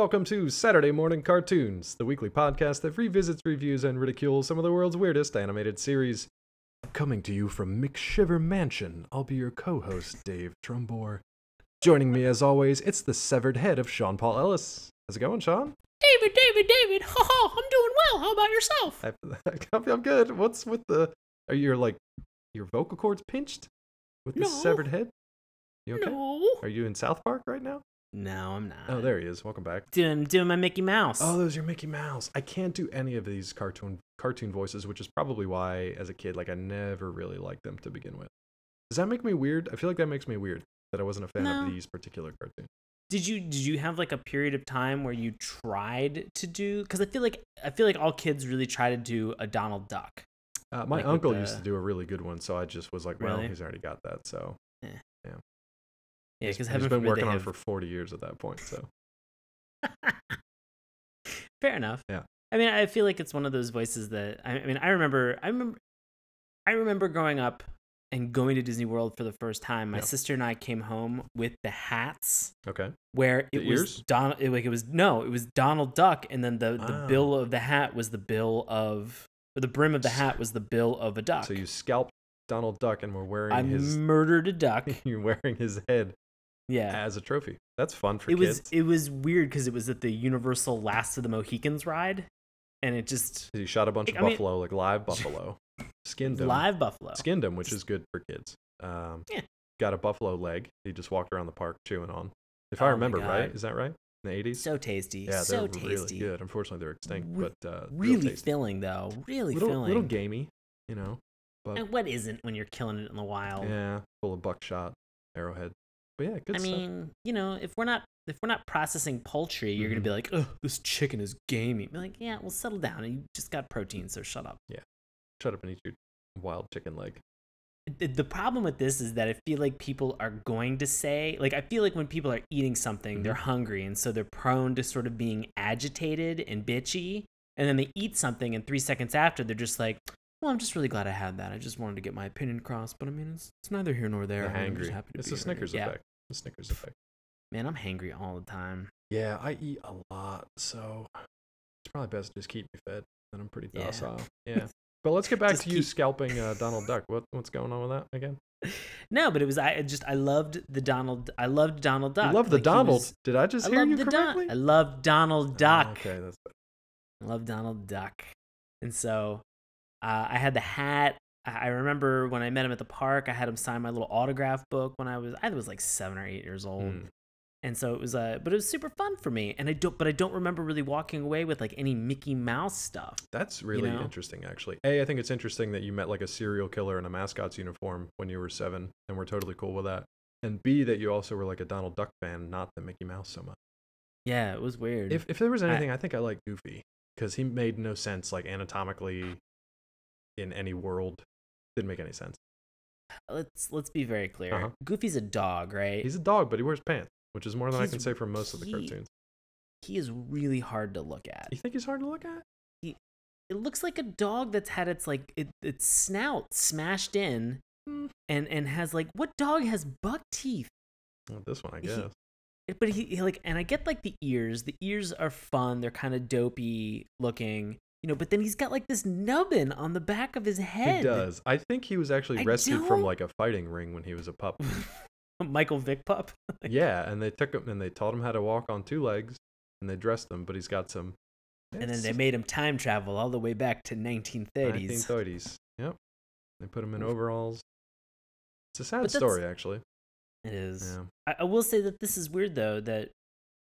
welcome to Saturday Morning Cartoons, the weekly podcast that revisits, reviews, and ridicules some of the world's weirdest animated series. Coming to you from McShiver Mansion, I'll be your co host, Dave Trumbore. Joining me, as always, it's the severed head of Sean Paul Ellis. How's it going, Sean? David, David, David. Ha ha, I'm doing well. How about yourself? I, I'm good. What's with the. Are your, like, your vocal cords pinched with the No. severed head? You okay? No. Are you in South Park right now? No, I'm not. Oh, there he is. Welcome back. Doing, doing my Mickey Mouse. Oh, those are Mickey Mouse. I can't do any of these cartoon cartoon voices, which is probably why, as a kid, like I never really liked them to begin with. Does that make me weird? I feel like that makes me weird that I wasn't a fan No. of these particular cartoons. Did you did you have like a period of time where you tried to do? Because I feel like I feel like all kids really try to do a Donald Duck. Uh, my Like uncle used to do a really good one, so I just was like, well, Really? he's already got that. So Yeah, because he's been working on it have- for 40 years at that point. So Fair enough. Yeah. I mean, I feel like it's one of those voices that I, I mean, I remember, I remember, I remember growing up and going to Disney World for the first time. My Yeah. sister and I came home with the hats okay, where it The was ears? Donald. It, like it was no, it was Donald Duck, and then the the Ah. bill of the hat was the bill of, or the brim of the hat was the bill of a duck. so you scalped Donald Duck and were wearing I his murdered a duck. you're wearing his head Yeah. as a trophy. That's fun for it kids. was it was weird because it was at the Universal Last of the Mohicans ride, and it just he shot a bunch of I mean- buffalo, like live buffalo, skinned them live buffalo. skinned him, which is good for kids. Um, Yeah. Got a buffalo leg. He just walked around the park chewing on. If I Oh my remember right, is that right? In the eighties. So tasty. yeah, so they're tasty. really good. Unfortunately, they're extinct, Re- but uh, Really filling though. Really little, filling. little gamey, you know. But And what isn't when you're killing it in the wild? yeah, full of buckshot, arrowhead. But yeah, good I stuff. mean, you know, if we're not if we're not processing poultry, you're gonna be like, oh, this chicken is gamey. Be like, yeah, well, settle down. You just got protein, so shut up. Yeah, shut up and eat your wild chicken leg. The, the problem with this is that I feel like people are going to say, like, I feel like when people are eating something, they're Mhm. hungry, and so they're prone to sort of being agitated and bitchy, and then they eat something, and three seconds after, they're just like. Well, I'm just really glad I had that. I just wanted to get my opinion across, but I mean, it's, it's neither here nor there. They're I'm just happy to It's be here. Snickers yeah. effect. The Snickers effect. Man, I'm hangry all the time. Yeah, I eat a lot, so it's probably best to just keep me fed. Then I'm pretty Yeah. docile. Yeah. But let's get back to you scalping uh, Donald Duck. What what's going on with that again? No, but it was I just I loved the Donald I loved Donald Duck. You love the Like, Donald. was- Did I just I hear you the Don- correctly? I love Donald Oh, Duck. okay, that's good. I love Donald Duck. And so uh, I had the hat. I I remember when I met him at the park, I had him sign my little autograph book when I was I was like seven or eight years old. Mm. And so it was uh but it was super fun for me. And I don't but I don't remember really walking away with like any Mickey Mouse stuff. That's really know? interesting, actually. A, I think it's interesting that you met like a serial killer in a mascot's uniform when you were seven, and we're totally cool with that. And B, that you also were like a Donald Duck fan, not the Mickey Mouse so much. Yeah, it was weird. If if there was I- anything, I, think I like Goofy because he made no sense like anatomically in any world. Didn't make any sense. let's let's be very clear. Uh-huh. Goofy's a dog, right? He's a dog, but he wears pants, which is more than I can say for most of the he- cartoons. he is really hard to look at. You think he's hard to look at? He it looks like a dog that's had its like it, its snout smashed in, Hmm. and and has like what dog has buck teeth? Well, this one, I guess. It- But he, he like, and I get like the ears. The ears are fun. They're kind of dopey looking, you know. But then he's got like this nubbin on the back of his head. He does. I think he was actually I rescued from don't- like a fighting ring when he was a pup. Michael Vick pup. yeah, and they took him and they taught him how to walk on two legs, and they dressed him. But he's got some. And then they made him time travel all the way back to 1930s. 1930s. Yep. They put him in overalls. It's a sad story, actually. It is. Yeah. I, I will say that this is weird though that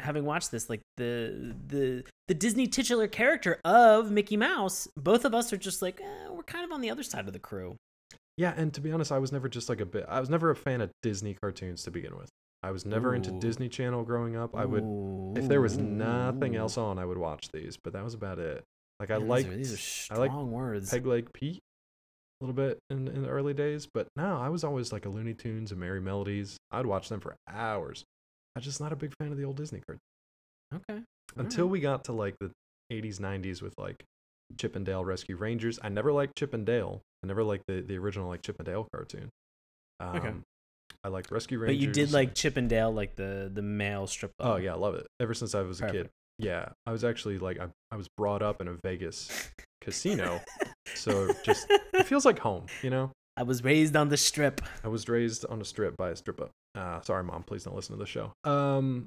having watched this, like the the the Disney titular character of Mickey Mouse, both of us are just like eh, we're kind of on the other side of the crew. Yeah, and to be honest, I was never just like a bit. I was never a fan of Disney cartoons to begin with. I was never into Disney Channel growing up. I would, if there was nothing else on, I would watch these. But that was about it. Like I Man, these are- these I like strong words. Peg Leg Pete a little bit in, in the early days, but no, I was always like a Looney Tunes and Merrie Melodies. I'd watch them for hours. I'm just not a big fan of the old Disney cartoons. okay. Until alright. we got to like the 80s, 90s with like Chip and Dale Rescue Rangers. I never liked Chip and Dale. I never liked the, the original like Chip and Dale cartoon. Um, Okay. I liked Rescue Rangers. But you did like Chip and Dale, like the the male strip. Oh yeah, I love it. Ever since I was a kid. Yeah, I was actually like I, I was brought up in a Vegas casino, so just it feels like home. You know, I was raised on the strip. I was raised on a strip by a stripper. Uh, sorry, mom. Please don't listen to the show. Um,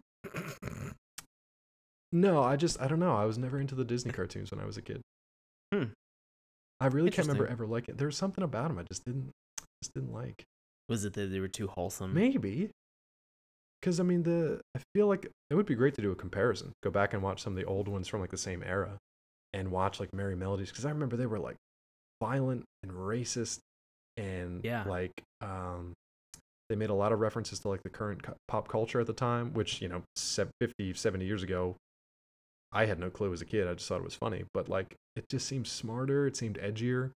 no, I just I don't know. I was never into the Disney cartoons when I was a kid. Hmm. I really can't remember ever liking. There was something about them I just didn't just didn't like. Was it that they were too wholesome? Maybe. Because I mean, the I feel like it would be great to do a comparison. Go back and watch some of the old ones from like the same era, and watch like Merrie Melodies. Because I remember they were like violent and racist, and Yeah. like um, they made a lot of references to like the current pop culture at the time, which you know, se- 50, 70 years ago, I had no clue as a kid. I just thought it was funny, but like it just seemed smarter. It seemed edgier.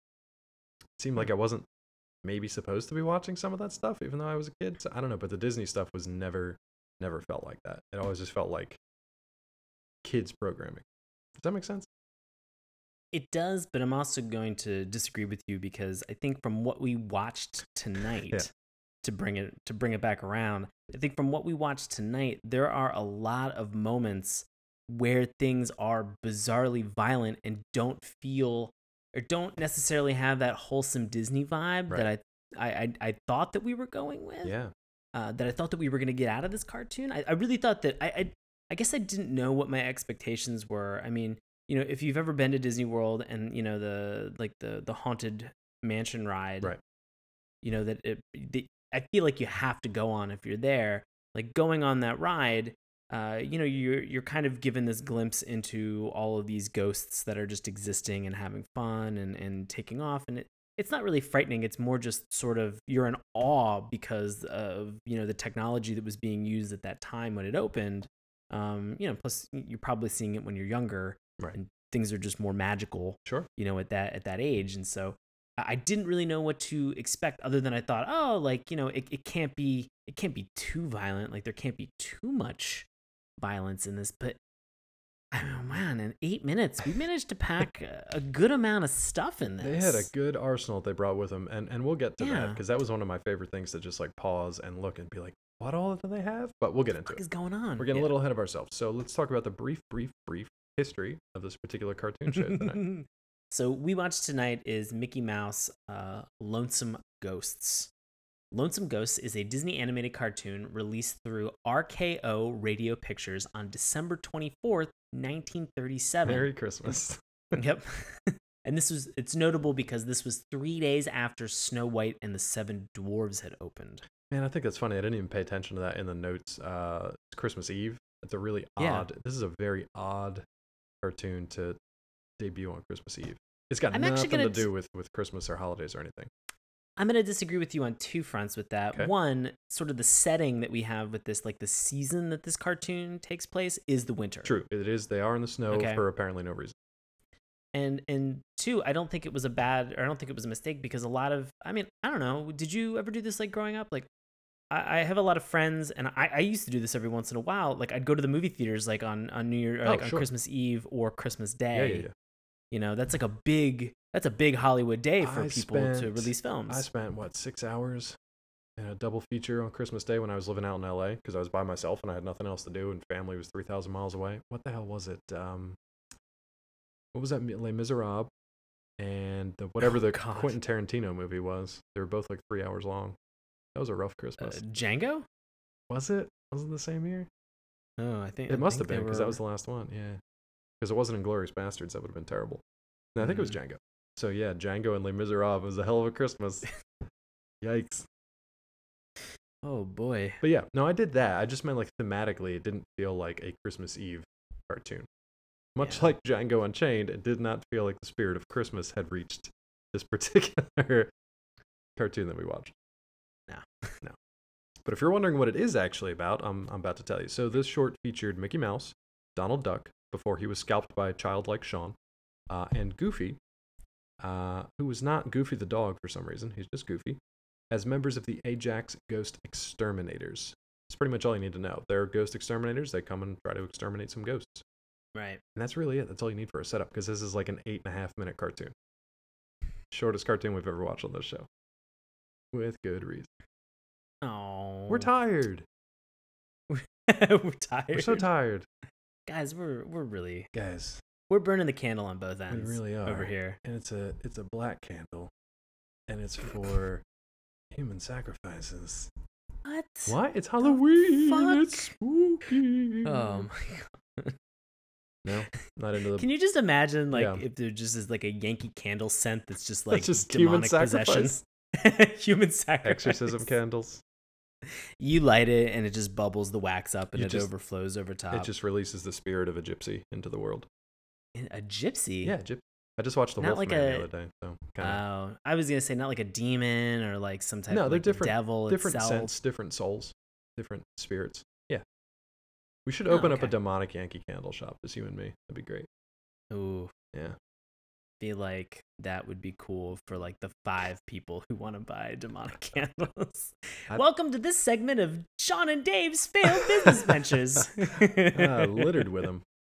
It seemed like I wasn't maybe supposed to be watching some of that stuff, even though I was a kid. So I don't know, but the Disney stuff was never, never felt like that. It always just felt like kids programming. Does that make sense? It does, but I'm also going to disagree with you because I think from what we watched tonight, to bring it to bring it back around, I think from what we watched tonight, there are a lot of moments where things are bizarrely violent and don't feel or don't necessarily have that wholesome Disney vibe that I, I I I thought that we were going with. Yeah. uh, that I thought that we were going to get out of this cartoon. I, I really thought that I, I I guess I didn't know what my expectations were. I mean, you know, if you've ever been to Disney World and you know the like the the haunted mansion ride, Right. You know that it, the, I feel like you have to go on if you're there. Like going on that ride, uh, you know, you're you're kind of given this glimpse into all of these ghosts that are just existing and having fun and and taking off, and it it's not really frightening. It's more just sort of you're in awe because of you know the technology that was being used at that time when it opened. Um, you know, plus you're probably seeing it when you're younger, Right. and things are just more magical. Sure. You know, at that at that age, and so I didn't really know what to expect other than I thought, oh, like you know, it, it can't be it can't be too violent. Like there can't be too much violence in this, but. I mean, man, in eight minutes, we managed to pack a- a good amount of stuff in this. They had a good arsenal that they brought with them, and, and we'll get to that because that was one of my favorite things to just like pause and look and be like, what all do they have? But we'll get into What it. is going on? We're getting Yeah. a little ahead of ourselves. So let's talk about the brief, brief, brief history of this particular cartoon show tonight. so we watched tonight is Mickey Mouse uh, Lonesome Ghosts. Lonesome Ghosts is a Disney animated cartoon released through RKO Radio Pictures on December 24th, 1937. Merry Christmas. Yep. and this was it's notable because this was 3 days after Snow White and the Seven Dwarves had opened. Man, I think that's funny. I didn't even pay attention to that in the notes. Uh, it's Christmas Eve. It's a really odd. Yeah. odd. This is a very odd cartoon to debut on Christmas Eve. It's got I'm nothing to do with with Christmas or holidays or anything. I'm going to disagree with you on two fronts with that. Okay. One, sort of the setting that we have with this, like the season that this cartoon takes place, is the winter. True, it is. They are in the snow Okay. for apparently no reason. And and two, I don't think it was a bad, or I don't think it was a mistake because a lot of, I mean, I don't know. Did you ever do this like growing up? Like, I, I have a lot of friends, and I, I used to do this every once in a while. Like, I'd go to the movie theaters like on on New Year, or Oh, like on. Christmas Eve or Christmas Yeah, Day. yeah, yeah. You know, that's like a big, that's a big Hollywood day for I people to release films. I spent what six hours in a double feature on Christmas Day when I was living out in LA because I was by myself and I had nothing else to do and family was three thousand miles away. What the hell was it? Um, what was that? Les Miserables and the whatever Oh, the God. Quentin Tarantino movie was. They were both like three hours long. That was a rough uh, Christmas. Django? was it? Was it the same year? Oh, I think It I must have think they been because that was the last one. Yeah, because it wasn't Inglourious Basterds. That would have been terrible. No, I think it was Mhm. Django. So yeah, Django and Les Miserables was a hell of a Christmas. Yikes. Oh boy. But yeah, no, I did that. I just meant like thematically, it didn't feel like a Christmas Eve cartoon. Much Yeah. like Django Unchained, it did not feel like the spirit of Christmas had reached this particular cartoon that we watched. No. no. But if you're wondering what it is actually about, I'm, I'm about to tell you. So this short featured Mickey Mouse, Donald Duck, before he was scalped by a child like Sean, uh, and Goofy, uh, who was not Goofy the dog for some reason. He's just Goofy, as members of the Ajax Ghost Exterminators. That's pretty much all you need to know. They're ghost exterminators. They come and try to exterminate some ghosts. Right. And that's really it. That's all you need for a setup because this is like an eight and a half minute cartoon. Shortest cartoon we've ever watched on this show. With good reason. Oh, We're tired. we're tired. We're so tired, guys. We're we're really guys. we're burning the candle on both ends. We really are. over here. And it's a it's a black candle, and it's for human sacrifices. What? What? It's Halloween. It's spooky. Oh my god. no, not into the. Can you just imagine, like, Yeah. if there just is like a Yankee candle scent that's just like That's just human demonic possession, sacrifice. human sacrifice, Exorcism candles. You light it and it just bubbles the wax up and You it just- overflows over top. It just releases the spirit of a gypsy into the world. a gypsy. Yeah, gyp- I just watched the Not Wolfman like the a- other day, so kind of Oh, I was gonna say not like a demon or like some type No, of they're like, different- devil different itself. scents, different souls, different spirits. Yeah, we should Oh, open up a demonic Yankee candle shop, just you and me. That'd be great. Ooh, Yeah, feel like that would be cool for like the five people who want to buy demonic candles. I'd- Welcome to this segment of Sean and Dave's failed business ventures. Ah, littered with them.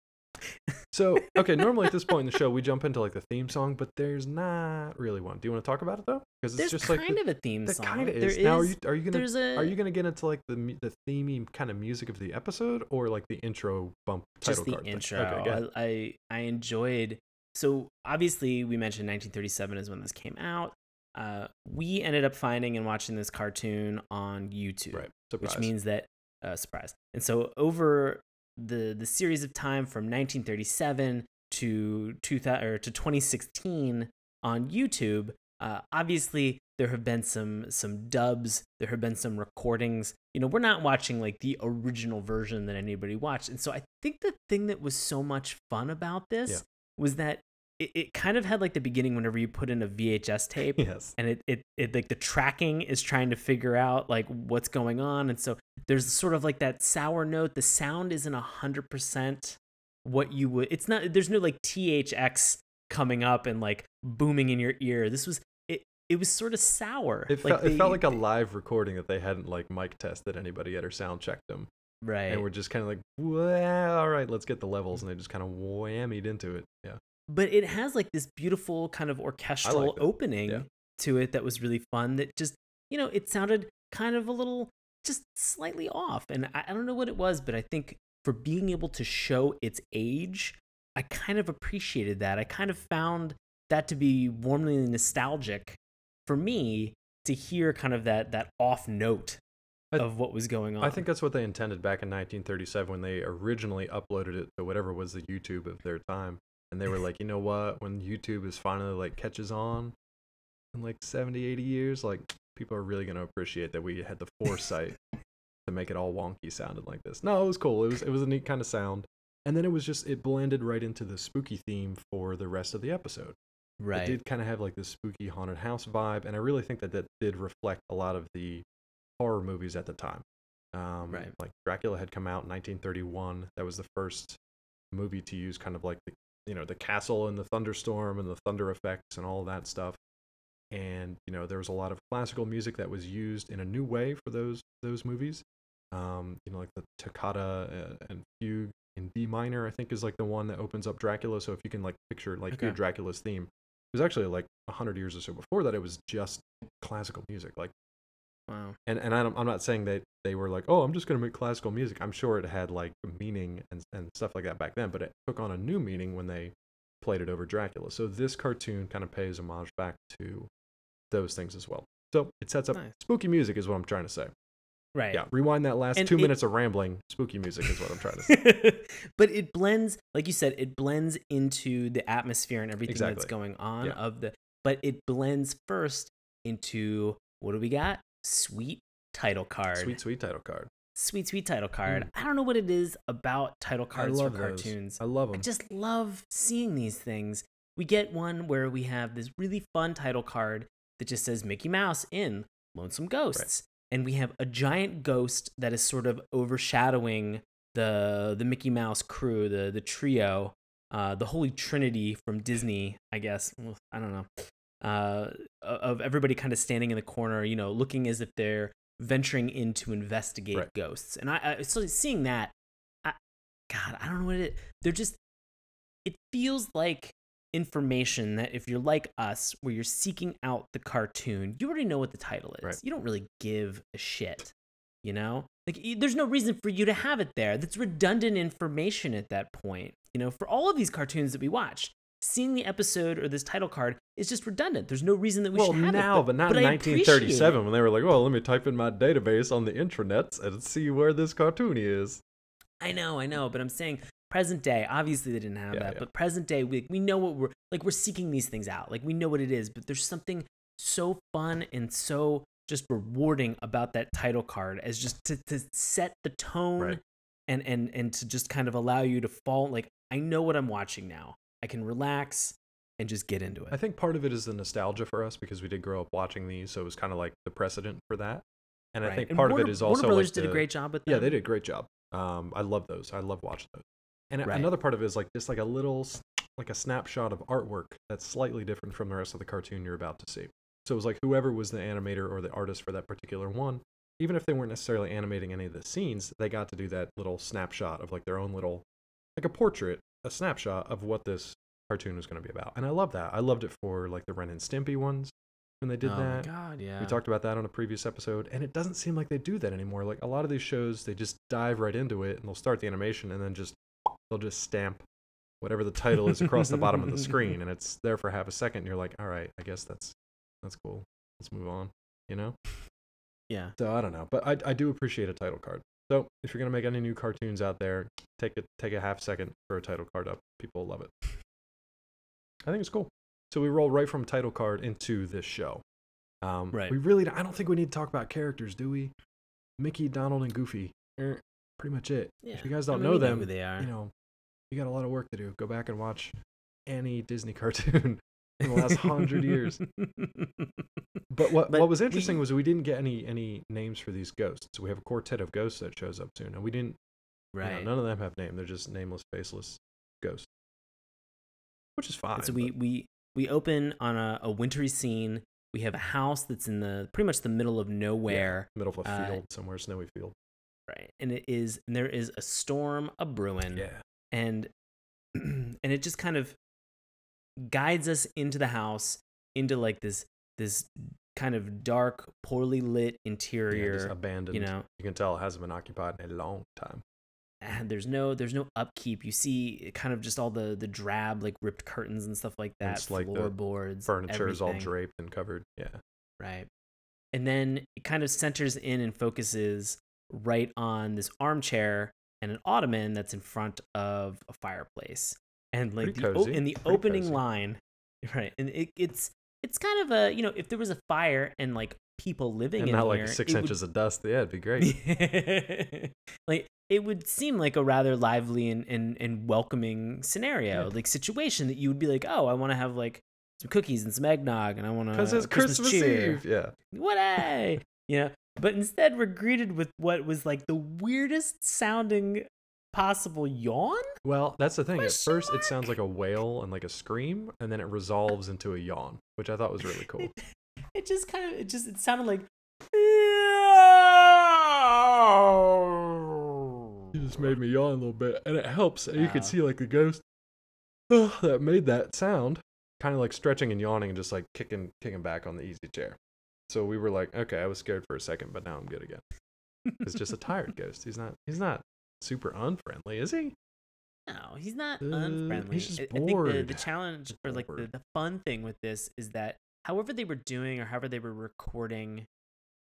So, okay, normally at this point in the show, we jump into like the theme song, but there's not really one. Do you want to talk about it though? Because it's There's just like kind of a theme song. kind of There is. Now, are you are you gonna a are you gonna get into like the the themey kind of music of So obviously, we mentioned 1937 is when this came out. Uh, we ended up finding and watching this cartoon on YouTube, right. Which means that uh, surprise. And so over the the series of time from 1937 to 2000 or to 2016 on YouTube, uh, obviously there have been some some dubs, there have been some recordings. You know, we're not watching like the original version that anybody watched. And so I think the thing that was so much fun about this Yeah. Was that it, it kind of had like the beginning whenever you put in a VHS tape yes. and it, it it like the tracking is trying to figure out like what's going on. And so there's sort of like that sour note. The sound isn't a hundred percent what you would it's not there's no like thx coming up and like booming in your ear. This was it it was sort of sour. It, like felt, it felt like a live recording that they hadn't like mic tested anybody yet or sound checked them, right. and we're just kind of like, well, all right, let's get the levels, and they just kind of whammied into it. Yeah, but it has like this beautiful kind of orchestral opening Yeah. to it that was really fun that just you know it sounded kind of a little just slightly off. And I, I don't know what it was but i think for being able to show its age i kind of appreciated that. I kind of found that to be warmly nostalgic for me to hear kind of that that off note I- of what was going on I think that's what they intended back in 1937 when they originally uploaded it to whatever was the YouTube of their time, and they were like, you know what? When YouTube is finally like catches on in like 70, 80 years, like people are really gonna appreciate that we had the foresight to make it all wonky sounding like this. No, it was cool. It was it was a neat kind of sound, and then it was just it blended right into the spooky theme for the rest of the episode. Right. It did kind of have like this spooky haunted house vibe, and I really think that that did reflect a lot of the horror movies at the time. Um, Right. Like Dracula had come out in 1931. That was the first movie to use kind of like the you know the castle and the thunderstorm and the thunder effects and all that stuff. And you know there was a lot of classical music that was used in a new way for those those movies. Um, you know like the toccata uh, and fugue in D minor, I think is like the one that opens up Dracula. So if you can like picture like Okay. Dracula's theme, it was actually like hundred years or so before that. It was just classical music, like wow and and I'm, I'm not saying that they were like, oh, I'm just gonna make classical music. I'm sure it had like meaning and and stuff like that back then, but it took on a new meaning when they played it over Dracula. So this cartoon kind of pays homage back to those things as well. So it sets up Nice. spooky music, is what I'm trying to say. right Yeah, rewind that last And two it- minutes of rambling. Spooky music is what I'm trying to say. but it blends, like you said, it blends into the atmosphere and everything that's going on Yeah. of the. But it blends first into what do we got? Sweet title card. Sweet, sweet title card. sweet, sweet title card. I don't know what it is about title cards for those. cartoons. I love them. I just love seeing these things. We get one where we have this really fun title card that just says Mickey Mouse in Lonesome Ghosts. And we have a giant ghost that is sort of overshadowing the the Mickey Mouse crew, the the trio, uh, the Holy Trinity from Disney, I guess. I don't know. Uh, of everybody kind of standing in the corner, you know, looking as if they're venturing in to investigate Right. ghosts. And I, I so seeing that, I, God, I don't know what it. They're just. It feels like information that if you're like us, where you're seeking out the cartoon, you already know what the title is. Right. You don't really give a shit, you know? Like, there's no reason for you to have it there. That's redundant information at that point. You know, for all of these cartoons that we watch, seeing the episode or this title card is just redundant. There's no reason that we well, should have now, it. but, not in I 1937 when they were like, "Well, let me type in my database on the intranets and see where this cartoon is." I know, I know, but I'm saying present day. Obviously, they didn't have Yeah, that, yeah. but present day, we we know what we're like. We're seeking these things out. Like we know what it is, but there's something so fun and so just rewarding about that title card as just to, to set the tone Right. and and and to just kind of allow you to fall. Like I know what I'm watching now. I can relax and just get into it. I think part of it is the nostalgia for us because we did grow up watching these, so it was kind of like the precedent for that. And I think And part Warner, of it is also Warner Brothers like did a great job with Yeah, they did a great job. Um, I love those. I love watching those. And Right. another part of it is like just like a little, like a snapshot of artwork that's slightly different from the rest of the cartoon you're about to see. So it was like whoever was the animator or the artist for that particular one, even if they weren't necessarily animating any of the scenes, they got to do that little snapshot of like their own little, like a portrait, a snapshot of what this cartoon was going to be about. And I love that. I loved it for like the Ren and Stimpy ones when they did oh that. god, yeah. We talked about that on a previous episode, and it doesn't seem like they do that anymore. Like a lot of these shows, they just dive right into it and they'll start the animation and then just they'll just stamp whatever the title is across the bottom of the screen, and it's there for half a second. And you're like, all right, I guess that's that's cool. Let's move on. You know? yeah. So I don't know, but I I do appreciate a title card. So if you're gonna make any new cartoons out there, take it take a half second for a title card up. People will love it. I think it's cool. So we roll right from title card into this show. Um, Right. We really, I don't think we need to talk about characters, do we? Mickey, Donald, and Goofy. Er, pretty much it. Yeah. If you guys don't mean, know them, who they are. you know, you got a lot of work to do. Go back and watch any Disney cartoon in the last hundred years. But what But what was we- interesting was we didn't get any any names for these ghosts. We have a quartet of ghosts that shows up soon, and we didn't. you know, right. none of them have name. They're just nameless, faceless ghosts, which is fine. And so we but- we we open on a, a wintry scene. We have a house that's in the pretty much the middle of yeah, nowhere, middle of a uh, field somewhere, snowy field. right? And it is and there is a storm a brewing, Yeah, and and it just kind of guides us into the house into like this this kind of dark, poorly lit yeah, interior. just abandoned. you know, you can tell it hasn't been occupied in a long time. and there's no there's no upkeep. You see eh, kind of just all the the drab like ripped curtains and stuff like that. It's like floorboards, Furniture is all draped and covered. Yeah, right? And then it kind of centers in and focuses right on this armchair and an ottoman that's in front of a fireplace. And like the, o- in the pretty opening cozy. line, right? And it, it's it's kind of a you know if there was a fire and like people living and in not there, like six it would- inches of dust. Yeah, it'd be great. like it would seem like a rather lively and, and, and welcoming scenario, Yeah. like situation that you would be like, oh, I want to have like some cookies and some eggnog, and I want to Because it's Christmas, cheer. Eve. Yeah, What a you know. But instead, we're greeted with what was like the weirdest sounding possible yawn. Well, that's the thing. At Question first, it sounds like a wail and like a scream, and then it resolves into a yawn, which I thought was really cool. It, it just kind of it just it sounded like. You just made me yawn a little bit, and it helps. And you Wow. can see like the ghost oh, that made that sound, kind of like stretching and yawning, and just like kicking, kicking back on the easy chair. So we were like, okay, I was scared for a second, but now I'm good again. It's just a tired ghost. He's not. He's not super unfriendly, is he? No, he's not Uh, unfriendly. he's just I, I think the, the challenge or like the, the fun thing with this is that however they were doing or however they were recording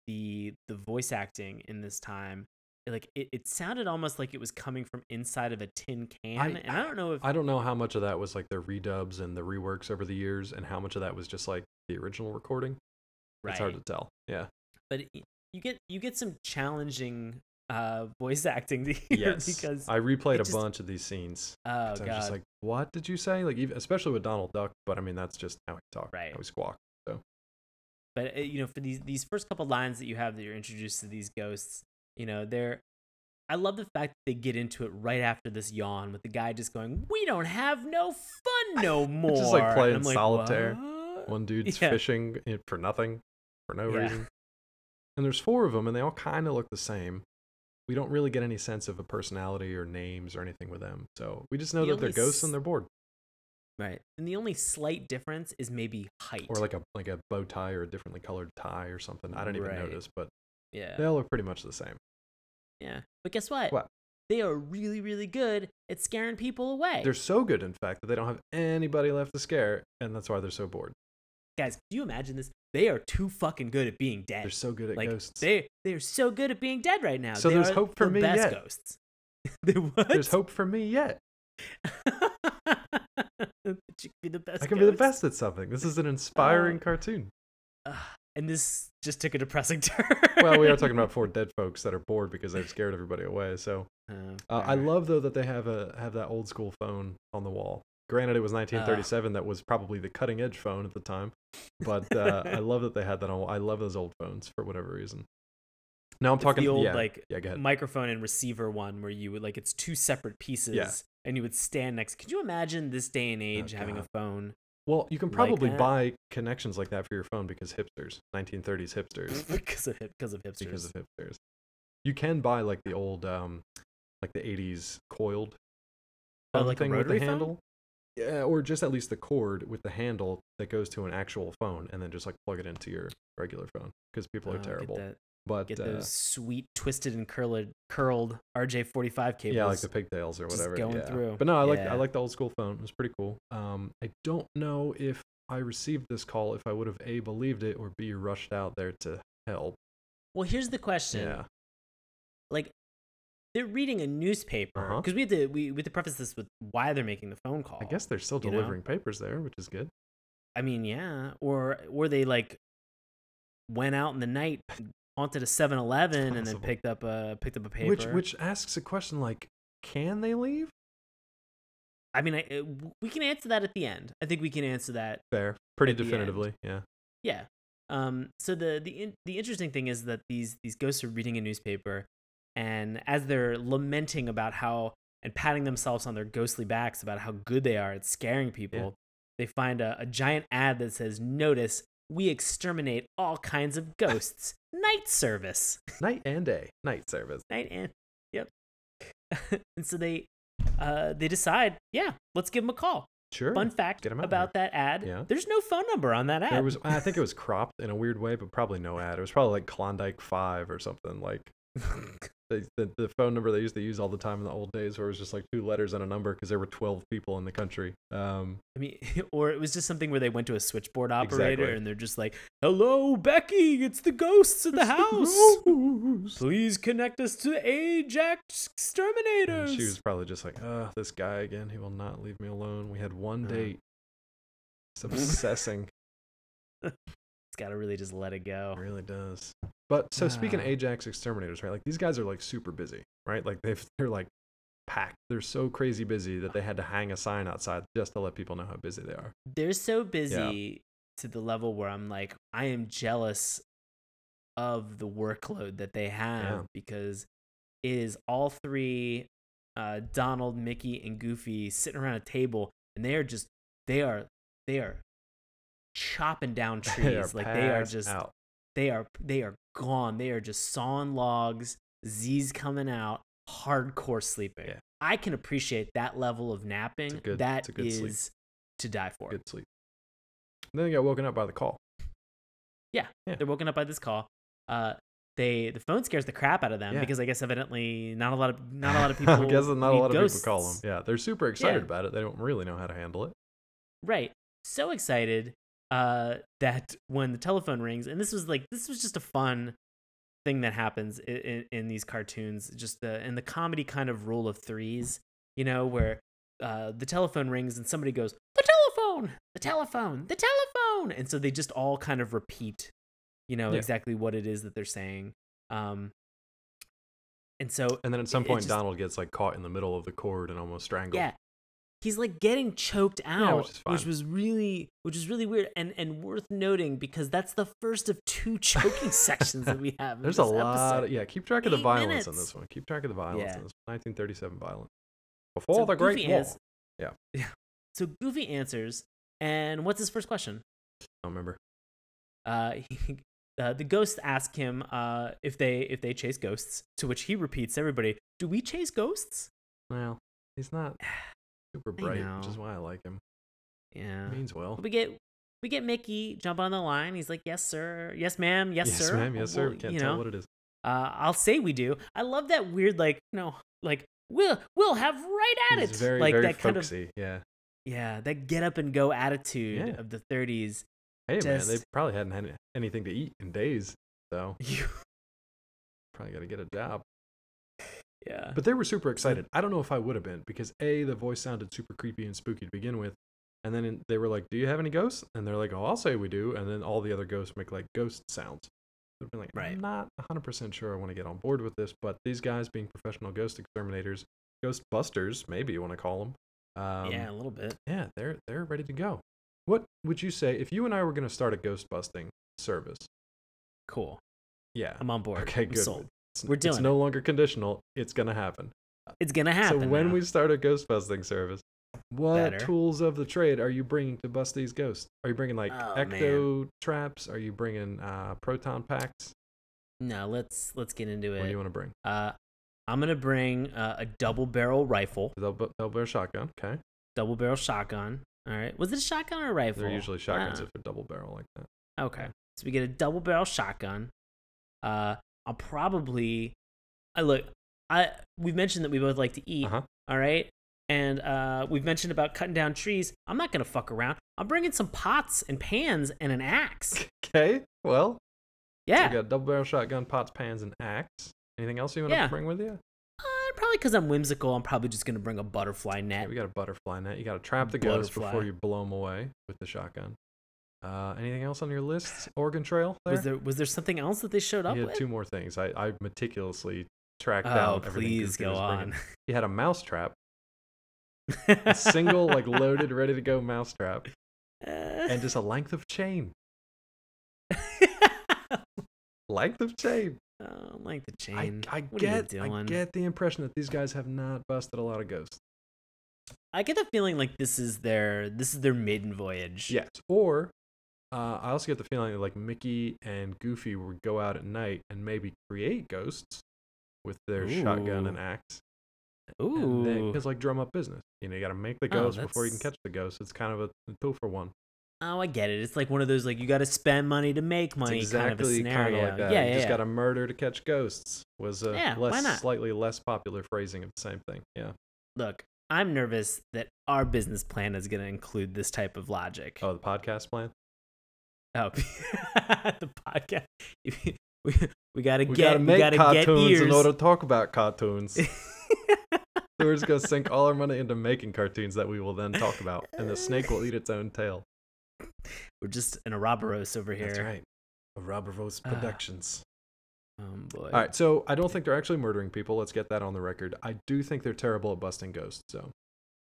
the the voice acting in this time, like it, it sounded almost like it was coming from inside of a tin can. I- and I don't know if I don't know how much of that was like their redubs and the reworks over the years, and how much of that was just like the original recording. It's hard to tell. Yeah. but it, you get you get some challenging uh voice acting to hear Yes. because I replayed a just- bunch of these scenes. oh 'cause I god was just like, "What did you say?" Like, even, especially with Donald Duck. But I mean, that's just how he talks. Right. How he squawk. So But uh, you know for these these first couple lines that you have that you're introduced to these ghosts you know they're i love the fact that they get into it right after this yawn with the guy just going we don't have no fun no more Just, like, playing like, solitaire. One dude's Yeah. fishing for nothing, for no Yeah. reason. And there's four of them, and they all kind of look the same. We don't really get any sense of a personality or names or anything with them. So we just know The that they're ghosts s- and they're bored. Right. And the only slight difference is maybe height. or like a like a bow tie or a differently colored tie or something. I don't even Right. notice, but yeah. they all look pretty much the same. Yeah. But guess what? What? They are really, really good at scaring people away. They're so good, in fact, that they don't have anybody left to scare, and that's why they're so bored. Guys, do you imagine this? They are too fucking good at being dead. They're so good at like ghosts. they they are so good at being dead right now. So They there's hope for the me best yet. ghosts. they what? There's hope for me yet. You can be the best. I can be the best at something. This is an inspiring Uh, cartoon. Ugh, and this just took a depressing turn. Well, we are talking about four dead folks that are bored because they've scared everybody away. So Uh, uh, I love though that they have a have that old school phone on the wall. Granted, it was 1937. that was probably the cutting edge phone at the time, but uh, I love that they had that on. I love those old phones for whatever reason. Now I'm It's talking the old yeah, like yeah, microphone and receiver one where you would like it's two separate pieces and you would stand next. Could you imagine this day and age having a Oh, phone? Well, you can probably that. buy connections like that for your phone because hipsters, 1930s hipsters, because of because of hipsters. because of hipsters. You can buy like the old, um, like the 80s coiled Oh, like a thing with the rotary phone? Yeah, or just at least the cord with the handle that goes to an actual phone, and then just like plug it into your regular phone because people Oh, are terrible. But Get uh, those sweet twisted and curled curled RJ45 cables. yeah, like the pigtails or whatever. going yeah. through. But no, I like Yeah. I like the old school phone. It was pretty cool. Um, I don't know if I received this call if I would have a believed it or b rushed out there to help. Well, here's the question. Yeah. Like they're reading a newspaper Uh-huh. because we had to we, we had to preface this with why they're making the phone call. I guess they're still you know? delivering papers there, which is good. I mean, yeah, or or they like went out in the night, haunted a 7-Eleven, and then picked up a picked up a paper. Which which asks a question like, can they leave? I mean, I, uh, we can answer that at the end. I think we can answer that. Fair, pretty definitively. Yeah. Yeah. Um. So the the in, the interesting thing is that these these ghosts are reading a newspaper, and as they're lamenting about how and patting themselves on their ghostly backs about how good they are at scaring people, they find a, a giant ad that says, "Notice we exterminate all kinds of ghosts. Night service." Night and day, night service. night and yep and so they uh they decide yeah let's give them a call Sure. fun fact Get 'em out about that ad Yeah. there's no phone number on that ad There was, I think it was cropped in a weird way, but probably no ad. It was probably like Klondike Five or something. Like the, the the phone number they used to use all the time in the old days, where it was just like two letters and a number because there were twelve people in the country. Um, i mean or it was just something where they went to a switchboard operator Exactly. and they're just like hello becky it's the ghosts of the house house. please connect us to ajax And she was probably just like, "Uh, this guy again. He will not leave me alone. We had one Uh. date. It's obsessing. It's gotta really just let it go It really does. But so speaking of Ah. Ajax exterminators, right? Like these guys are like super busy, right? Like they've they're like packed. They're so crazy busy that they had to hang a sign outside just to let people know how busy they are. they're so busy to the level where I'm like, I am jealous of the workload that they have Yeah. because it is all three uh, Donald, Mickey, and Goofy sitting around a table and they are just they are they are chopping down They trees like they are just out. they are they are gone they are just sawing logs Z's coming out hardcore sleeping Yeah. I can appreciate that level of napping good- That good sleep. to die for good sleep. then they got woken up by the call. Yeah. they're woken up by this call. Uh, they the phone scares the crap out of them Yeah. because I guess evidently not a lot of not a lot of people. I guess not a lot of people call them. Yeah, they're super excited Yeah. about it. They don't really know how to handle it. Right, so excited uh, that when the telephone rings, and this was like this was just a fun thing that happens in, in, in these cartoons, just the in the comedy kind of rule of threes, you know, where uh, the telephone rings and somebody goes the telephone, the telephone, the telephone, and so they just all kind of repeat, you know, Yeah. exactly what it is that they're saying. Um, and so And then at some point, just- Donald gets like caught in the middle of the cord and almost strangled. Yeah. He's like getting choked Yeah, out, which was really, which is really weird and and worth noting because that's the first of two choking sections that we have. in There's a lot. episode. Of, yeah, keep track of the Eight violence in minutes. this one. Keep track of the violence Yeah. in this. one. 1937 violence. Before So the Great Goofy War. ans- Yeah. yeah. So Goofy answers, and what's his first question? I don't remember. Uh, he, uh, the ghosts ask him uh, if they if they chase ghosts, to which he repeats, "Everybody, do we chase ghosts?" Well, he's not super bright, which is why I like him. Yeah. Means well. we get we get Mickey jump on the line. He's like, "Yes, sir. Yes, ma'am. Yes, yes, sir. Yes, ma'am. Yes, sir. Well, Can't you tell what it is. uh, I'll say we do. I love that weird, like, no, like we'll we'll have right at He's it, very, like very that kind of folksy. Yeah. yeah, that get up and go attitude Yeah. of the 30s. Hey, man, they probably hadn't had anything to eat in days, so probably got to get a job. But they were super excited. I don't know if I would have been because a the voice sounded super creepy and spooky to begin with, and then they were like, "Do you have any ghosts?" And they're like, "Oh, I'll say we do." And then all the other ghosts make like ghost sounds. I've been like, Right. I'm not 100 percent sure I want to get on board with this, but these guys being professional ghost exterminators, ghost busters, maybe you want to call them. Um, yeah, a little bit. yeah, they're they're ready to go. What would you say if you and I were going to start a ghost busting service? Cool. Yeah. I'm on board. Okay, I'm good. sold. It's, We're doing. it's doing no longer conditional. It's going to happen. It's gonna happen. So when now. we start a ghost busting service, what Better. tools of the trade are you bringing to bust these ghosts? Are you bringing like Oh, ecto traps? Are you bringing uh, proton packs? no, let's let's get into it. What do you want to bring? Uh, I'm gonna bring uh, a double barrel rifle, Double, double barrel shotgun. Okay, double barrel shotgun. All right, was it a shotgun or a rifle? they're usually shotguns Uh, if they're double barrel like that. Okay. So we get a double barrel shotgun. Uh I'll probably I look I we've mentioned that we both like to eat, Uh-huh. all right? And uh we've mentioned about cutting down trees. I'm not going to fuck around. I'm bringing some pots and pans and an axe. Okay, well, so Yeah. you got double barrel shotgun, pots, pans, and axe. Anything else you want Yeah. to bring with you? Uh, probably cuz I'm whimsical, I'm probably just going to bring a butterfly Yeah, net. we got a butterfly net. You got to trap the ghosts before you blow them away with the shotgun. Uh, anything else on your list? Oregon Trail. There? Was there was there something else that they showed up He had with? two more things. I, I meticulously tracked oh, down everything. please go on. He had a mouse trap, a single like loaded, ready to go mouse trap, and just a length of chain. Length of chain. oh, like the I, chain. I you get I get the impression that these guys have not busted a lot of ghosts. I get the feeling like this is their this is their maiden voyage. Yes. Or uh, I also get the feeling that like Mickey and Goofy would go out at night and maybe create ghosts with their shotgun and axe. Ooh. It's like drum up business. You know, you got to make the Oh, before you can catch the ghost. It's kind of a, two for one. Oh, I get it. It's like one of those like you got to spend money to make money it's kind of a exactly scenario. like that. Yeah, you yeah. just yeah. got to murder to catch ghosts. Was a Yeah, less, slightly less popular phrasing of the same thing. Yeah. Look, I'm nervous that our business plan is going to include this type of logic. Oh, the podcast plan. Oh, the podcast. We, we got to We get gotta we got to get cartoons ears. in order to talk about cartoons. we're just gonna sink all our money into making cartoons that we will then talk about, and the snake will eat its own tail. We're just in Ouroboros over here. That's right. Vos Ah. Productions. Oh boy. All right, so I don't think they're actually murdering people. Let's get that on the record. I do think they're terrible at busting ghosts. So,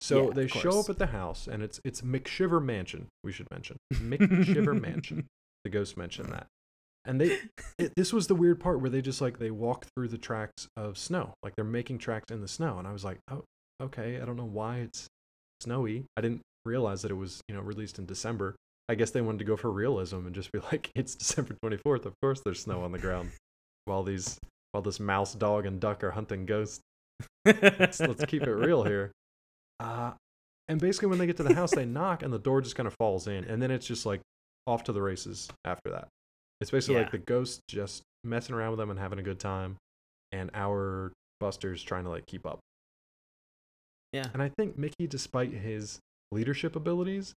so Yeah, they show up at the house, and it's it's McShiver Mansion. We should mention McShiver Mansion. The ghost mentioned that, and they it, this was the weird part where they just like they walk through the tracks of snow, like they're making tracks in the snow, and I was like, oh, okay. I don't know why it's snowy. I didn't realize that it was you know released in December. I guess they wanted to go for realism and just be like, it's December twenty fourth. Of course, there's snow on the ground while these while this mouse, dog, and duck are hunting ghosts. Let's, let's keep it real here. Uh, and basically, when they get to the house, they knock, and the door just kind of falls in, and then it's just like off to the races after that. It's basically like the ghost just messing around with them and having a good time, and our busters trying to like keep up. Yeah. And I think Mickey, despite his leadership abilities,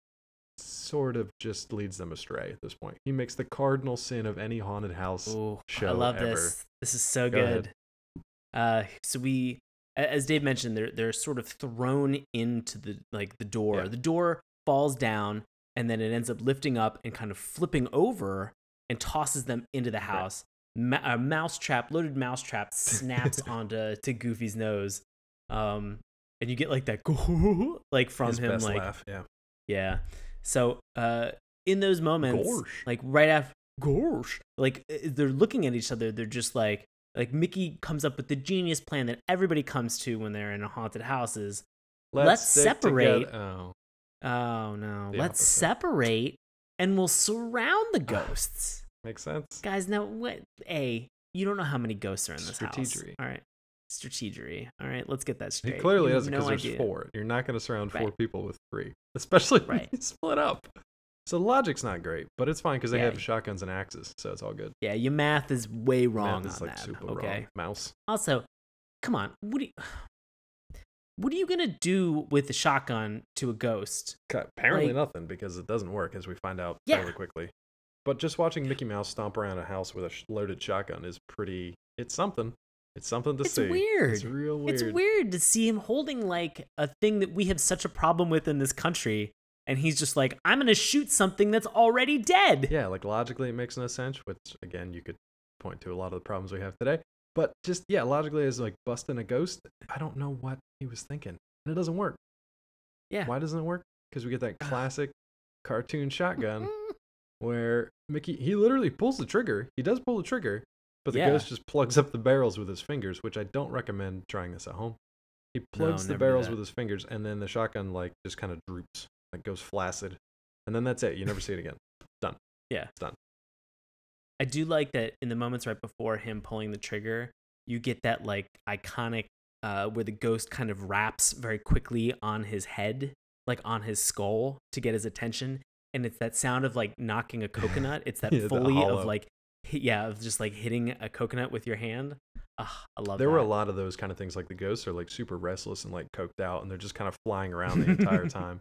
sort of just leads them astray at this point. He makes the cardinal sin of any haunted house. Ooh, I love ever. this. This is so Go ahead. good. Uh, so we, as Dave mentioned, they're they're sort of thrown into the like the door. Yeah. The door falls down, and then it ends up lifting up and kind of flipping over and tosses them into the house. Ma- a mouse trap, loaded mouse trap, snaps onto to Goofy's nose. Um, and you get like that like from His him, like laugh, yeah. yeah. So, uh, in those moments, Gorsh. like right after, gosh, like they're looking at each other. They're just like, like Mickey comes up with the genius plan that everybody comes to when they're in a haunted house is, Let's stick separate- Oh, oh no, The let's opposite. separate and we'll surround the ghosts. makes sense. Guys, now what? A, you don't know how many ghosts are in this house. Strategery. All right. strategery. All right, let's get that He straight. clearly You have doesn't no because there's idea. four. You're not going to surround four Right. people with three, especially when you split up. So the logic's not great, but it's fine because they Yeah. have shotguns and axes, so it's all good. Yeah, your math is way wrong Math is on like that. super okay. wrong. Mouse. Also, come on, what do you, what are you gonna do with the shotgun to a ghost? Apparently Like- nothing because it doesn't work, as we find out Yeah. fairly quickly. But just watching Mickey Mouse stomp around a house with a loaded shotgun is pretty. It's something. It's something to It's see. It's weird. It's real weird. It's weird to see him holding like a thing that we have such a problem with in this country, and he's just like, I'm gonna shoot something that's already dead. Yeah, like logically it makes no sense, which again you could point to a lot of the problems we have today. But just yeah, logically is like busting a ghost, I don't know what he was thinking. And it doesn't work. Yeah. Why doesn't it work? Because we get that classic cartoon shotgun where Mickey he literally pulls the trigger. He does pull the trigger, but the Yeah. ghost just plugs up the barrels with his fingers, which I don't recommend trying this at home. He plugs the barrels with his fingers, and then the shotgun like just kind of droops, like goes flaccid, and then that's it. You never see it again. Done. Yeah. It's done. I do like that in the moments right before him pulling the trigger, you get that like iconic uh, where the ghost kind of wraps very quickly on his head, like on his skull to get his attention. And it's that sound of like knocking a coconut. It's that Yeah, hollow. of like, yeah, of just like hitting a coconut with your hand. Ah, I love that. There that. were a lot of those kind of things. Like the ghosts are like super restless and like coked out, and they're just kind of flying around the entire time,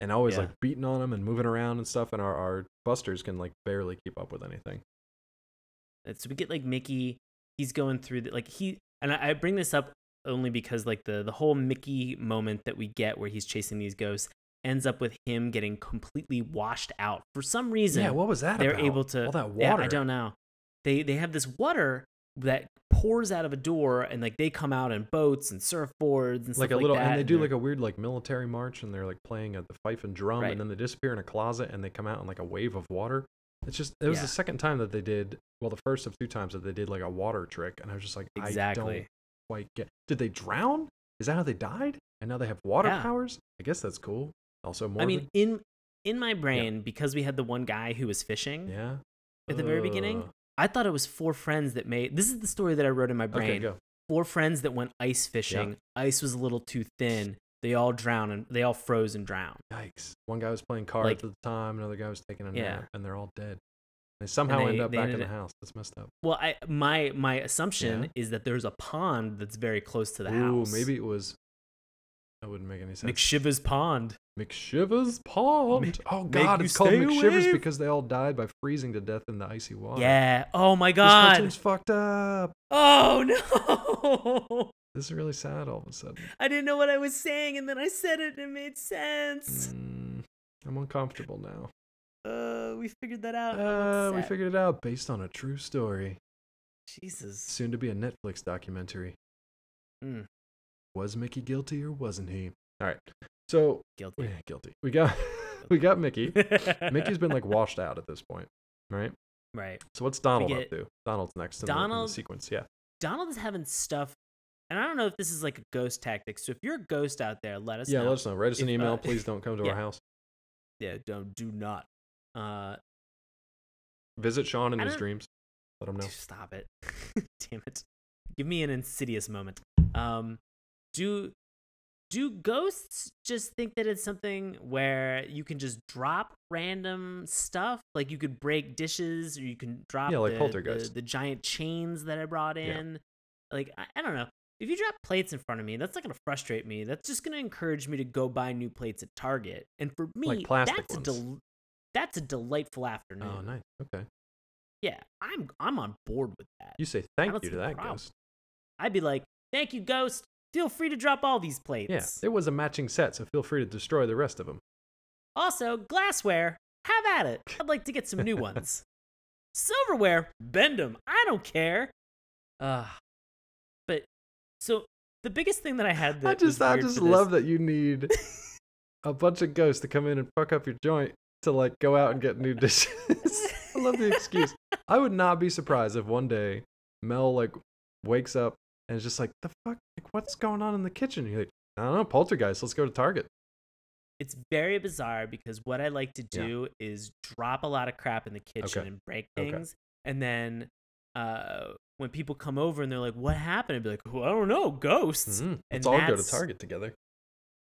and always Yeah. like beating on them and moving around and stuff. And our, our busters can like barely keep up with anything. So we get like Mickey, he's going through the like he and I, I bring this up only because like the the whole Mickey moment that we get where he's chasing these ghosts ends up with him getting completely washed out for some reason. yeah, what was that? they're about? able to all that water. Yeah, I don't know. They they have this water that pours out of a door and like they come out in boats and surfboards and like stuff a like little, that. and they do they're- like a weird like military march, and they're like playing at the fife and drum, Right. and then they disappear in a closet, and they come out in like a wave of water. It's just it was Yeah. the second time that they did. Well, the first of two times that they did like a water trick, and I was just like, I don't exactly. quite get. Did they drown? Is that how they died? And now they have water Yeah. powers. I guess that's cool. Also, morbid. I mean, in in my brain, because we had the one guy who was fishing yeah. at the very beginning, I thought it was four friends that made. This is the story that I wrote in my brain. Okay, go. Four friends that went ice fishing. Ice was a little too thin. They all drowned and they all froze and drowned. Yikes! One guy was playing cards Like- at the time. Another guy was taking a Yeah. nap, and they're all dead. They somehow they- end up back in the house. That's messed up. Well, I my my assumption Yeah. is that there's a pond that's very close to the Ooh, house. maybe it was. That wouldn't make any sense. McShiver's Pond. McShiver's Pond. oh God, it's called McShiver's away. because they all died by freezing to death in the icy water. Yeah. Oh my This god. cartoon's fucked up. Oh no. This is really sad all of a sudden. I didn't know what I was saying, and then I said it, and it made sense. Mm, I'm uncomfortable now. Uh, we figured that out. Uh, we figured it out based on a true story. Jesus. Soon to be a Netflix documentary. Mm, Was Mickey guilty or wasn't he? All right. So guilty. yeah, guilty. We got we got Mickey. Mickey's been like washed out at this point, right? right. So what's Donald get- up to? Donald's next in, the, in the Donald- sequence. Yeah. Donald is having stuff, and I don't know if this is like a ghost tactic. So if you're a ghost out there, let us know. Yeah, know. let us know. Write us an If, email. uh, Please don't come to yeah. our house. yeah, don't do not. Uh, Visit Sean in I his dreams. Let him know. Stop it. Damn it. Give me an insidious moment. Um do do ghosts just think that it's something where you can just drop random stuff? Like you could break dishes or you can drop Yeah, like the, poltergeist. the, the giant chains that I brought Yeah. in. Like I, I don't know. If you drop plates in front of me, that's not gonna frustrate me. That's just gonna encourage me to go buy new plates at Target. And for me, plastic that's ones. a del- that's a delightful afternoon. Oh, nice. Okay. Yeah, I'm I'm on board with that. You say thank you to that problem. ghost. I'd be like, "Thank you, Ghost. Feel free to drop all these plates." Yeah, there was a matching set, so feel free to destroy the rest of them. Also, glassware. Have at it. I'd like to get some new ones. Silverware. Bend them. I don't care. Uh, but so the biggest thing that I had that I just, I just for this- love that you need a bunch of ghosts to come in and fuck up your joint to like go out and get new dishes. I love the excuse. I would not be surprised if one day Mel like wakes up and it's just like, "The fuck? Like, what's going on in the kitchen?" You're like, "I don't know, poltergeist. Let's go to Target." It's very bizarre because what I like to Yeah. do is drop a lot of crap in the kitchen Okay. and break Okay. things, and then uh, when people come over and they're like, "What happened?" I'd be like, well, "I don't know, ghosts." Mhm. And Let's all go to Target together.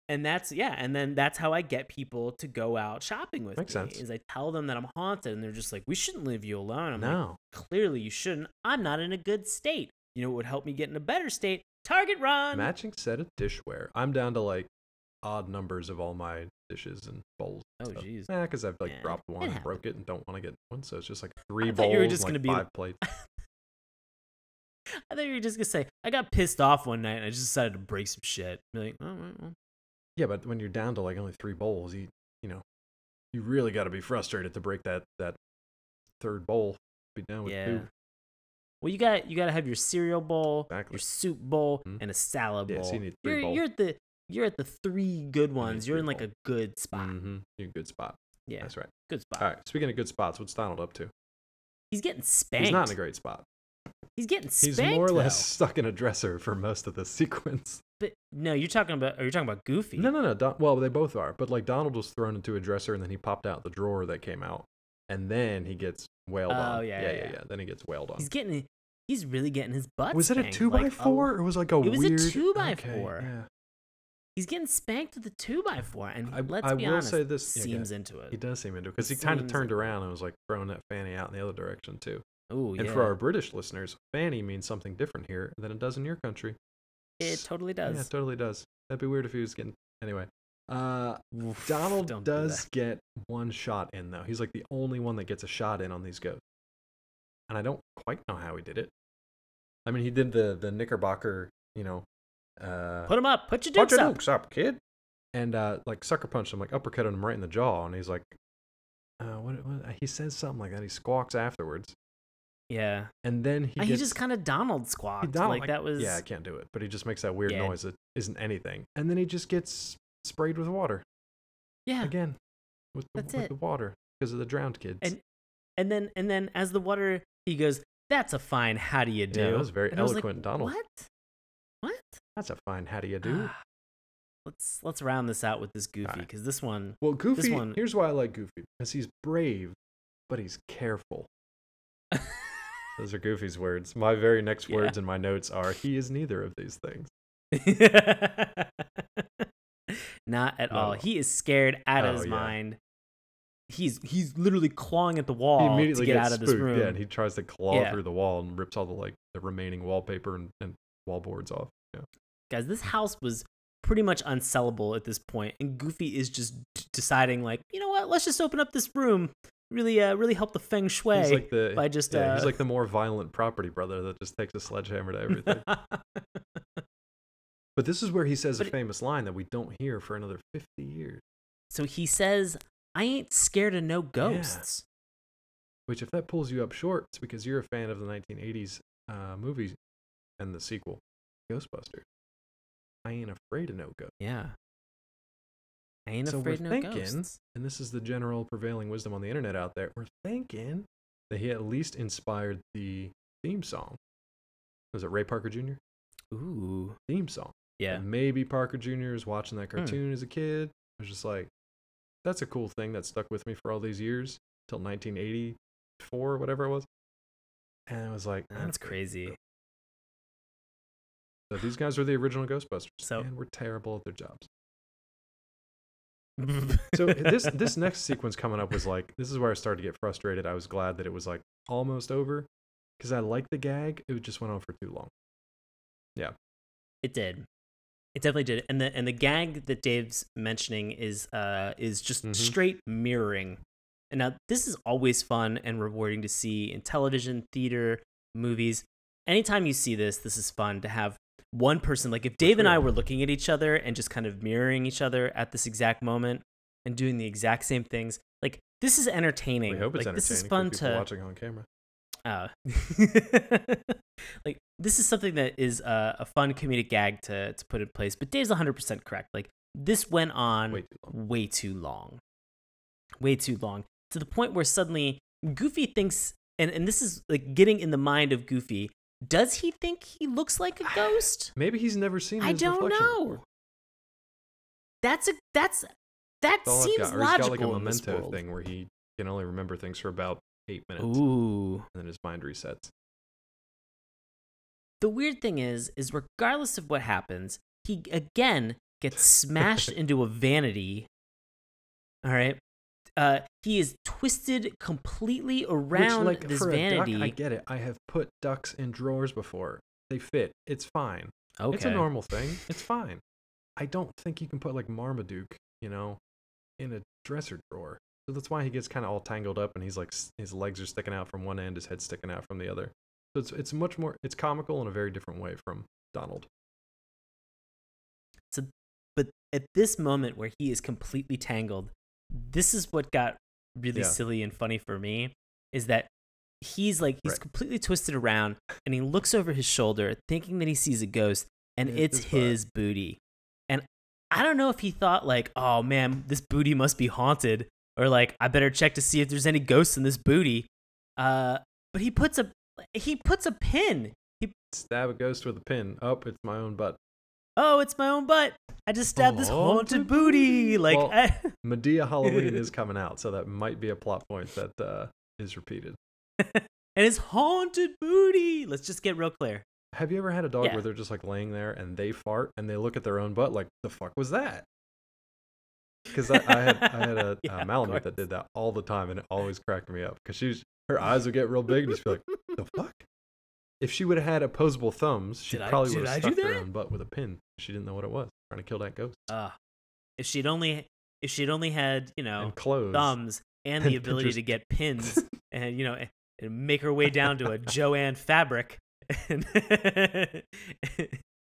and that's yeah and then that's how i get people to go out shopping with Makes me sense. is i tell them that i'm haunted and they're just like we shouldn't leave you alone i'm like No. clearly you shouldn't i'm not in a good state you know what would help me get in a better state target run Matching set of dishware. I'm down to like odd numbers of all my dishes and bowls. oh jeez Yeah, because I've like Yeah, dropped one and broke it and don't want to get one, so it's just like three you bowls were and just like gonna be- five plates. i thought you were just gonna say i got pissed off one night and i just decided to break some shit be like oh, all right well Yeah, but when you're down to like only three bowls, you you know, you really got to be frustrated to break that that third bowl. Be down with yeah two. Well you got you got to have your cereal bowl Exactly. your soup bowl Mhm. and a salad Yeah, bowl so you need three you're, bowls. you're at the you're at the three good ones you're three in like a good spot Mm-hmm. You're in a good spot. yeah That's right. good spot All right. Speaking of good spots, what's Donald up to? He's getting spanked. He's not in a great spot. He's getting spanked. He's more or less though. stuck in a dresser for most of the sequence. But no, you're talking about. Are you talking about Goofy? No, no, no. Don- well, they both are. But like Donald was thrown into a dresser and then he popped out the drawer that came out, and then he gets wailed Oh, on. yeah, yeah, yeah, yeah, yeah. Then he gets wailed on. He's getting. He's really getting his butt. was it a spanked, two by like, four oh, or was it like a It was a two by okay, four. Yeah. he's getting spanked with a two by four, and I- let's I be will honest, say this- yeah, seems into it. He does seem into it because he kind of turned around and was like throwing that fanny out in the other direction too. Oh yeah, And for our British listeners, fanny means something different here than it does in your country. it totally Yeah, does. it totally does. That'd be weird if he was getting. Anyway, uh, Oof, Donald do does that. get one shot in though. He's like the only one that gets a shot in on these goats, and I don't quite know how he did it. I mean, he did the the Knickerbocker, you know, uh, Put him up. Put your "Put dukes your up. dukes up, kid, and uh, like sucker punched him, like uppercutted him right in the jaw, and he's like, uh, what, what? He says something like that. He squawks afterwards, Yeah, and then he Uh, he, just kind of Donald squawked. Donald, like that was. yeah, I can't do it, but he just makes that weird Yeah. noise that isn't anything, and then he just gets sprayed with water. yeah. again with the, That's with it. the water because of the drowned kids. And and then and then as the water, he goes, "That's a fine. How do you do?" yeah, that was very And I was like, eloquent, Donald. What? What? That's a fine. How do you do? Ah, let's let's round this out with this Goofy Alright. because this one. well, Goofy. one- Here's why I like Goofy because he's brave, but he's careful. Those are Goofy's words. My very next Yeah. words in my notes are he is neither of these things. Not at Not all. He is scared out of Oh, his yeah. mind. He's he's literally clawing at the he wall to immediately get gets out of this room. Yeah, and he tries to claw Yeah. through the wall and rips all the like the remaining wallpaper and, and wall boards off. Yeah. Guys, this house was pretty much unsellable at this point, and Goofy is just d- deciding like, you know what? Let's just open up this room. Really, uh, really help the feng shui. He's like the by just, yeah, he's uh, like the more violent property brother that just takes a sledgehammer to everything. But this is where he says But a famous line that we don't hear for another 50 years. so he says, "I ain't scared of no ghosts." Which, if that pulls you up short, it's because you're a fan of the 1980s uh, movie and the sequel, Ghostbusters. I ain't afraid of no ghosts. Yeah. I ain't So we're afraid of no thinking- ghosts. And this is the general prevailing wisdom on the internet out there. We're thinking that he at least inspired the theme song. Was it Ray Parker Jr.? Ooh. Theme song. Yeah. And maybe Parker Jr. is watching that Hmm. cartoon as a kid. I was just like, that's a cool thing that stuck with me for all these years till 1984 or whatever it was. And I was like, I That's crazy. So these guys were the original Ghostbusters, So- and we're terrible at their jobs. So this this next sequence coming up was like, this is where I started to get frustrated. I was glad that it was like almost over because I liked the gag. It just went on for too long. Yeah, it did. It definitely did. And the and the gag that Dave's mentioning is uh is just Mhm. straight mirroring. And now this is always fun and rewarding to see in television, theater, movies. Anytime you see this, this is fun to have one person like if Dave and I were looking at each other and just kind of mirroring each other at this exact moment and doing the exact same things. Like this is entertaining. We hope it's like, entertaining This is fun to watching on camera. Uh, like this is something that is uh, a fun comedic gag to to put in place. But Dave's 100% correct. Like this went on Way too long. way too long, way too long to the point where suddenly Goofy thinks, and and this is like getting in the mind of Goofy. Does he think he looks like a ghost? Maybe he's never seen I don't know. before. That's a that's that That's all I've seems got. Or he's logical got like a memento thing where he can only remember things for about eight minutes, Ooh, and then his mind resets. the weird thing is, is regardless of what happens, he again gets smashed into a vanity. All right. Uh, he is twisted completely around Which, like, this vanity. duck, I get it. I have put ducks in drawers before. They fit. It's fine. okay. It's a normal thing. It's fine. I don't think you can put like Marmaduke, you know, in a dresser drawer. So that's why he gets kind of all tangled up and he's like his legs are sticking out from one end, his head's sticking out from the other. So it's it's much more it's comical in a very different way from Donald. So but at this moment where he is completely tangled, this is what got really Yeah. silly and funny for me is that he's like he's Right. completely twisted around and he looks over his shoulder thinking that he sees a ghost and Yeah, it's his booty. And I don't know if he thought like, "Oh man, this booty must be haunted," or like, "I better check to see if there's any ghosts in this booty." Uh, but he puts a he puts a pin. He Stab a ghost with a pin. Oh, it's my own butt. oh, it's my own butt. I just stabbed this haunted Haunted booty. Like, Well, I, Madea Halloween is coming out, so that might be a plot point that uh, is repeated. and it's haunted booty. Let's just get real clear. Have you ever had a dog Yeah. where they're just like laying there and they fart and they look at their own butt like, the fuck was that? Because I, I had I had a, Yeah, of Malamute that did that all the time and it always cracked me up because she's her eyes would get real big and just be like, the fuck? If she would have had opposable thumbs, she Did probably would have stuck her own butt with a pin. She didn't know what it was, trying to kill that ghost. Uh, if she'd only if she'd only had you know and thumbs and And the ability Pinterest. to get pins and you know and make her way down to a Jo-Ann fabric and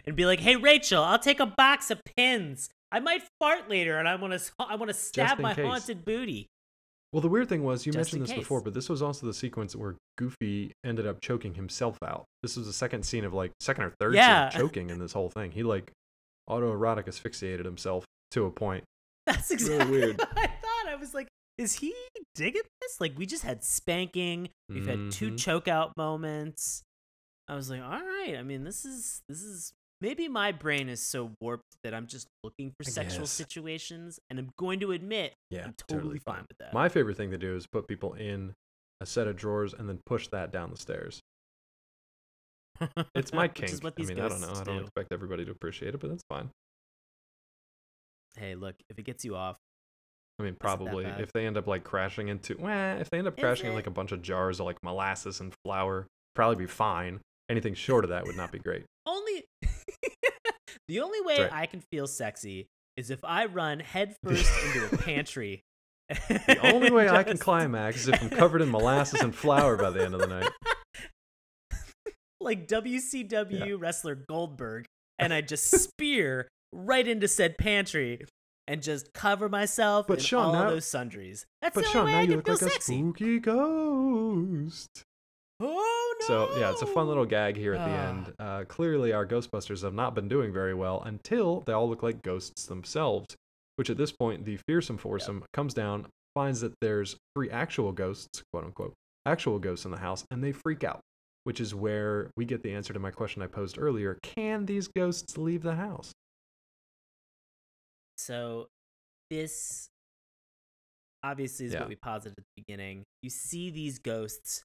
and be like, "Hey Rachel, I'll take a box of pins. I might fart later, and I want to I want to stab my case." haunted booty." Well, the weird thing was you Just mentioned this before, but this was also the sequence where Goofy ended up choking himself out. This was the second scene of like second or third Yeah. scene of choking in this whole thing. He like autoerotic asphyxiated himself to a point. That's Really exactly weird. what I thought. I was like, "Is he digging this?" Like we just had spanking. We've had two Mhm. choke out moments. I was like, all right. I mean, this is this is maybe my brain is so warped that I'm just looking for I sexual guess. situations, and I'm going to admit Yeah, I'm totally, fine with that. My favorite thing to do is put people in a set of drawers and then push that down the stairs. It's my kink. I mean, I don't know. I don't do. expect everybody to appreciate it, but that's fine. Hey, look, if it gets you off, I mean, probably if they end up like crashing into, well, if they end up crashing in like a bunch of jars of like molasses and flour, probably be fine. Anything short of that would not be great. Only the only way Right. I can feel sexy is if I run headfirst into a pantry. The only way I can Just- climax is if I'm covered in molasses and flour by the end of the night. like WCW wrestler Goldberg, and I just spear right into said pantry and just cover myself But in Sean, all now- those sundries. That's But the Sean, way now I you look like a sexy. spooky ghost. Oh no! So yeah, it's a fun little gag here at the Ah. end. Uh, clearly, our Ghostbusters have not been doing very well until they all look like ghosts themselves. Which at this point, the fearsome foursome comes down, finds that there's three actual ghosts, quote unquote, actual ghosts in the house, and they freak out. Which is where we get the answer to my question I posed earlier: Can these ghosts leave the house? So this obviously is Yeah. what we posited at the beginning. You see these ghosts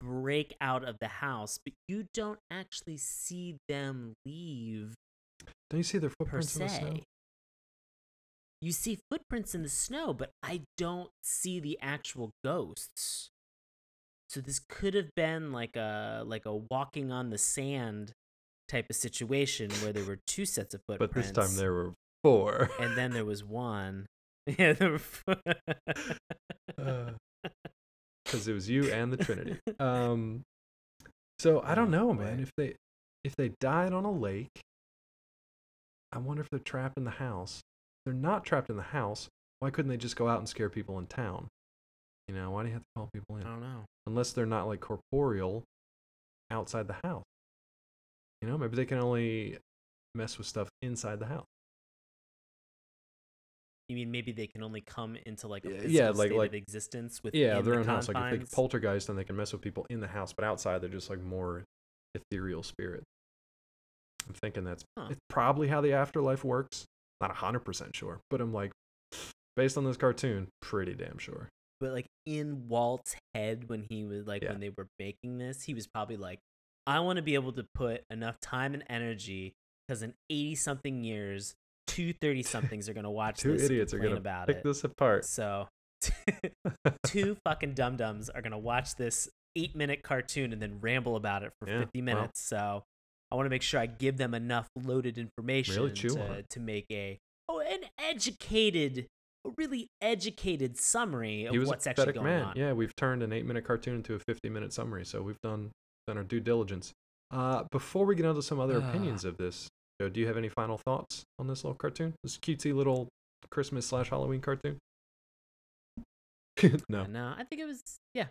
break out of the house, but you don't actually see them leave Don't you see their footprints in the snow? You see footprints in the snow, but I don't see the actual ghosts. So this could have been like a like a walking on the sand type of situation where there were two sets of footprints. But this time there were four. and then there was one. Yeah, there were uh, because it was you and the Trinity. Um, so I don't Oh, know, man. If they if they died on a lake, I wonder if they're trapped in the house. If they're not trapped in the house. Why couldn't they just go out and scare people in town? You know, why do you have to call people in? I don't know. Unless they're not like corporeal outside the house. You know, maybe they can only mess with stuff inside the house. You mean maybe they can only come into like a Yeah, like- state like- of existence with Yeah, their the own house. Like if they confines? poltergeist, then they can mess with people in the house, but outside they're just like more ethereal spirit. I'm thinking that's Huh. it's probably how the afterlife works. Not hundred percent sure, but I'm like, based on this cartoon, pretty damn sure. But like in Walt's head when he was like Yeah. when they were making this, he was probably like, I want to be able to put enough time and energy because in 80 something years, two 30 somethings are going to watch Two this and idiots are gonna about pick it. this apart. So, two fucking dum dums are going to watch this eight minute cartoon and then ramble about it for Yeah, 50 well. minutes. So, I want to make sure I give them enough loaded information on to, to make a oh an educated, a really educated summary of he was what's actually going man. on. Yeah, we've turned an eight-minute cartoon into a fifty-minute summary, so we've done done our due diligence. Uh, before we get into some other Ah. opinions of this, Joe, do you have any final thoughts on this little cartoon? This cutesy little Christmas slash Halloween cartoon? no, No, I think it was yeah.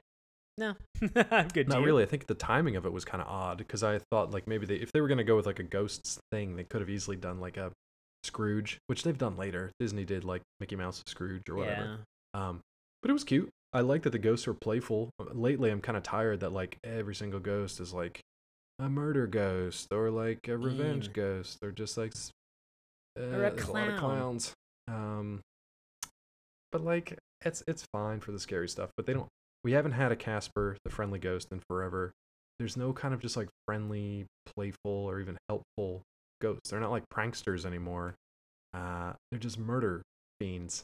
No, I'm good. not really. I think the timing of it was kind of odd because I thought like maybe they, if they were gonna go with like a ghosts thing, they could have easily done like a Scrooge, which they've done later. Disney did like Mickey Mouse Scrooge or whatever. Yeah. Um, but it was cute. I like that the ghosts were playful. Lately, I'm kind of tired that like every single ghost is like a murder ghost or like a revenge ghost or just like uh, Or a there's a lot of clowns. Um, but like it's it's fine for the scary stuff. But they don't. We haven't had a Casper, the friendly ghost, in forever. There's no kind of just like friendly, playful, or even helpful ghosts. They're not like pranksters anymore. Uh, they're just murder fiends.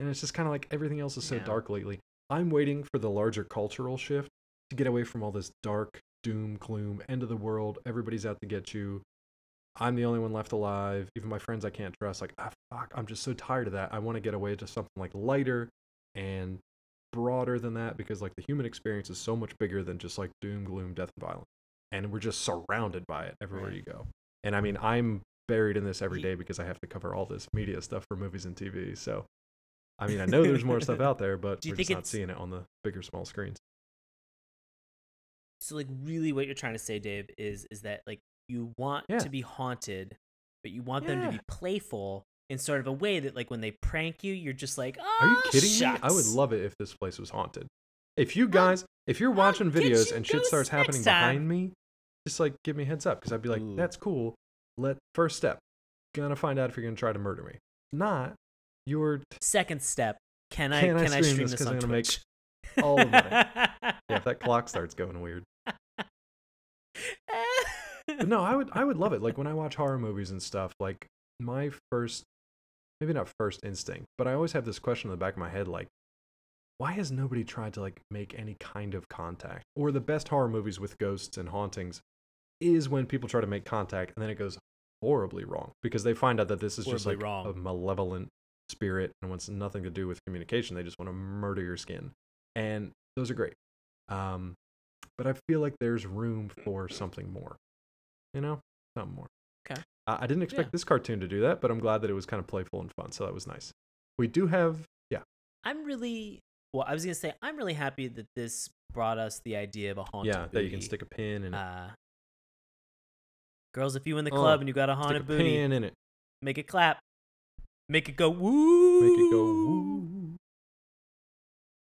And it's just kind of like everything else is so Yeah. dark lately. I'm waiting for the larger cultural shift to get away from all this dark, doom, gloom, end of the world. Everybody's out to get you. I'm the only one left alive. Even my friends I can't trust. Like, ah, fuck, I'm just so tired of that. I want to get away to something like lighter and broader than that because like the human experience is so much bigger than just like doom, gloom, death, and violence. And we're just surrounded by it everywhere Right. you go. And I mean, I'm buried in this every day because I have to cover all this media stuff for movies and TV. So, I mean, I know there's more stuff out there, but Do you we're think just not seeing it on the bigger, small screens. So like really what you're trying to say, Dave, is is that like you want Yeah. to be haunted, but you want them to be playful in sort of a way that like when they prank you, you're just like, oh, Are you ah, kidding me? I would love it if this place was haunted. If you guys, if you're watching videos you and shit starts happening time. behind me, just like give me a heads up because I'd be like, Ooh. that's cool. Let first step, gonna find out if you're gonna try to murder me. Not you're Second step, can I Can can, I I stream stream this this, on I'm gonna make Twitch? all the money. yeah. If that clock starts going weird, no, I would I would love it. Like when I watch horror movies and stuff, like my first, maybe not first instinct, but I always have this question in the back of my head, like, why has nobody tried to like make any kind of contact? Or the best horror movies with ghosts and hauntings is when people try to make contact and then it goes horribly wrong because they find out that this is just like wrong. a malevolent spirit and wants nothing to do with communication. They just want to murder your skin, and those are great. Um, but I feel like there's room for something more. You know, something more. Okay. I, I didn't expect Yeah. this cartoon to do that, but I'm glad that it was kind of playful and fun. So that was nice. We do have, yeah, I'm really well. I was gonna say I'm really happy that this brought us the idea of a haunted yeah, that you can stick a pin in it. Uh, girls, if you in the Oh, club and you got a stick haunted a booty, pin in it. make it clap, make it go woo, Make it go woo.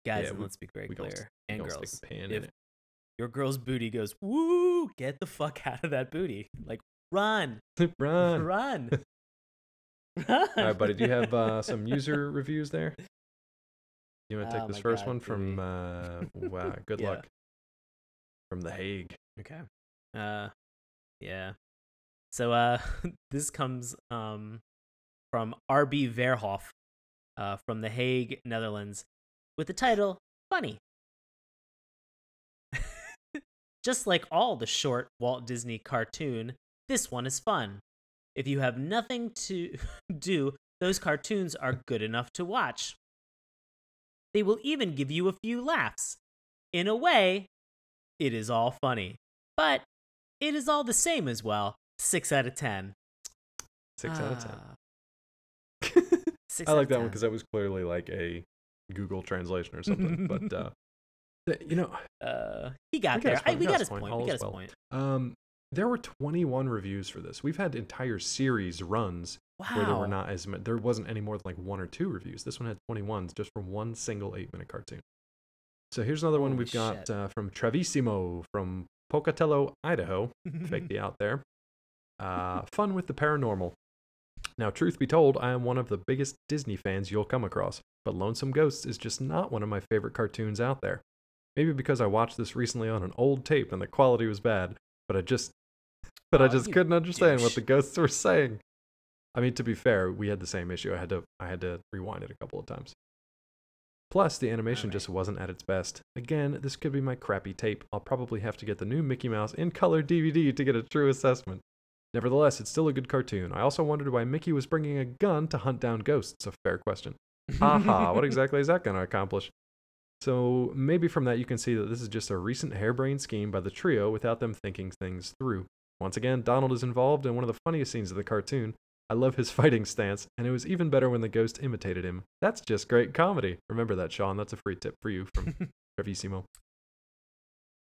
Guys, Yeah, and we- let's be very gonna clear, we and gonna girls, stick a pin if in it. Your girl's booty goes woo, get the fuck out of that booty. Like run, Run. run. All right, buddy. Do you have uh, some user reviews there? You want to take Oh this first God, one from? Uh, wow, good Yeah. luck. From the Hague. Okay. Uh yeah. So uh this comes um from RB Verhoff uh from The Hague, Netherlands with the title Funny. Just like all the short Walt Disney cartoon, this one is fun. If you have nothing to do, those cartoons are good enough to watch. They will even give you a few laughs. In a way, it is all funny. But it is all the same as well. 6 out of 10. Six out of Ah, ten. six I like that one because that was clearly like a Google translation or something. but uh, you know, Uh, he got there. we got his point. We got his point. um, there were 21 reviews for this. We've had entire series runs Wow. where there were not as many. There wasn't any more than like one or two reviews. This one had 21 just from one single eight-minute cartoon. So here's another one we've got uh, from Travissimo from Pocatello, Idaho. Fake the out there. Uh, fun with the paranormal. Now, truth be told, I am one of the biggest Disney fans you'll come across, but Lonesome Ghosts is just not one of my favorite cartoons out there. Maybe because I watched this recently on an old tape and the quality was bad, but I just but I Oh, just couldn't understand what the ghosts were saying. I mean, to be fair, we had the same issue. I had to I had to rewind it a couple of times. Plus, the animation Alright. just wasn't at its best. Again, this could be my crappy tape. I'll probably have to get the new Mickey Mouse in color DVD to get a true assessment. Nevertheless, it's still a good cartoon. I also wondered why Mickey was bringing a gun to hunt down ghosts. A fair question. Haha, what exactly is that going to accomplish? So maybe from that you can see that this is just a recent harebrained scheme by the trio without them thinking things through. Once again, Donald is involved in one of the funniest scenes of the cartoon. I love his fighting stance, and it was even better when the ghost imitated him. That's just great comedy. Remember that, Sean. That's a free tip for you from Bravissimo.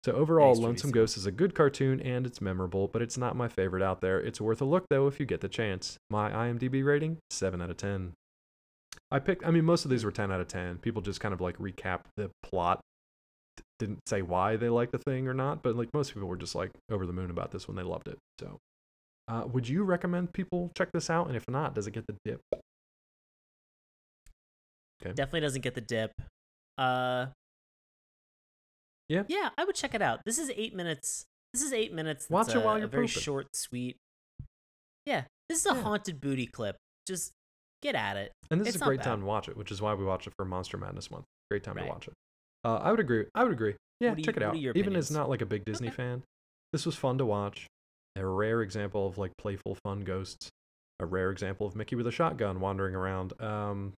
So overall, Thanks, Lonesome. Ghost is a good cartoon and it's memorable, but it's not my favorite out there. It's worth a look though if you get the chance. My IMDb rating: seven out of ten. I picked. I mean, most of these were ten out of ten. People just kind of like recap the plot. Didn't say why they liked the thing or not, but like most people were just like over the moon about this when they loved it. So, uh, would you recommend people check this out? And if not, does it get the dip? Definitely doesn't get the dip. Uh, Yeah? yeah, I would check it out. This is eight minutes. This is eight minutes. Watch it a- while you're very pooping. short, sweet. Yeah, this is a Yeah. haunted booty clip. Just get at it. And this It's is a great time to watch it, which is why we watch it for Monster Madness month. Great time Right. to watch it. Uh, I would agree. I would agree. Yeah, are check it out. Even as not like a big Disney Okay. fan, this was fun to watch. A rare example of like playful, fun ghosts. A rare example of Mickey with a shotgun wandering around. Um,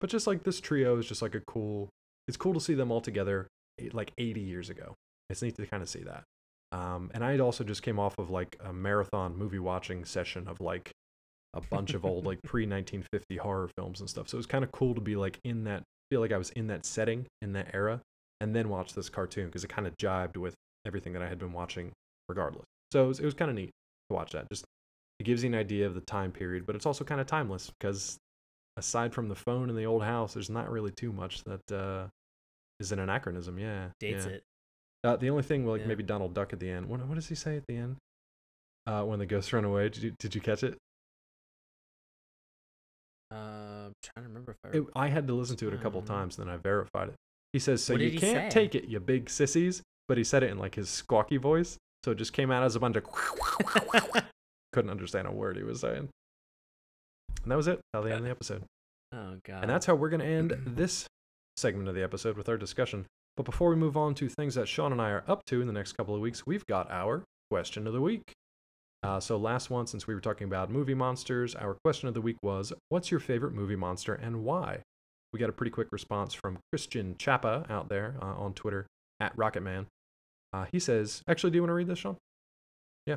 but just like this trio is just like a cool. It's cool to see them all together, eh, like 80 years ago. It's neat to kind of see that. Um, and I also just came off of like a marathon movie watching session of like a bunch of old like pre 1950 horror films and stuff. So it was kind of cool to be like in that feel like I was in that setting in that era and then watch this cartoon because it kind of jibed with everything that I had been watching regardless. So it was, it was kind of neat to watch that. Just it gives you an idea of the time period, but it's also kind of timeless because aside from the phone in the old house, there's not really too much that uh, is an anachronism. Yeah, Dates yeah. it. Uh, the only thing, like Yeah. maybe Donald Duck at the end. What, what does he say at the end? Uh, when the ghosts run away, did you did you catch it? Trying to remember if I. It, I had to listen to it a couple Um, times, and then I verified it. He says, "So What you he can't say? take it, you big sissies," but he said it in like his squawky voice, so it just came out as a bunch of. Couldn't understand a word he was saying, and that was it. How they end the episode, oh god. and that's how we're gonna end this segment of the episode with our discussion. But before we move on to things that Sean and I are up to in the next couple of weeks, we've got our question of the week. Uh, so last one, since we were talking about movie monsters, our question of the week was, "What's your favorite movie monster and why?" We got a pretty quick response from Christian Chapa out there uh, on Twitter at Rocketman. Uh, he says, "Actually, do you want to read this, Sean?" Yeah.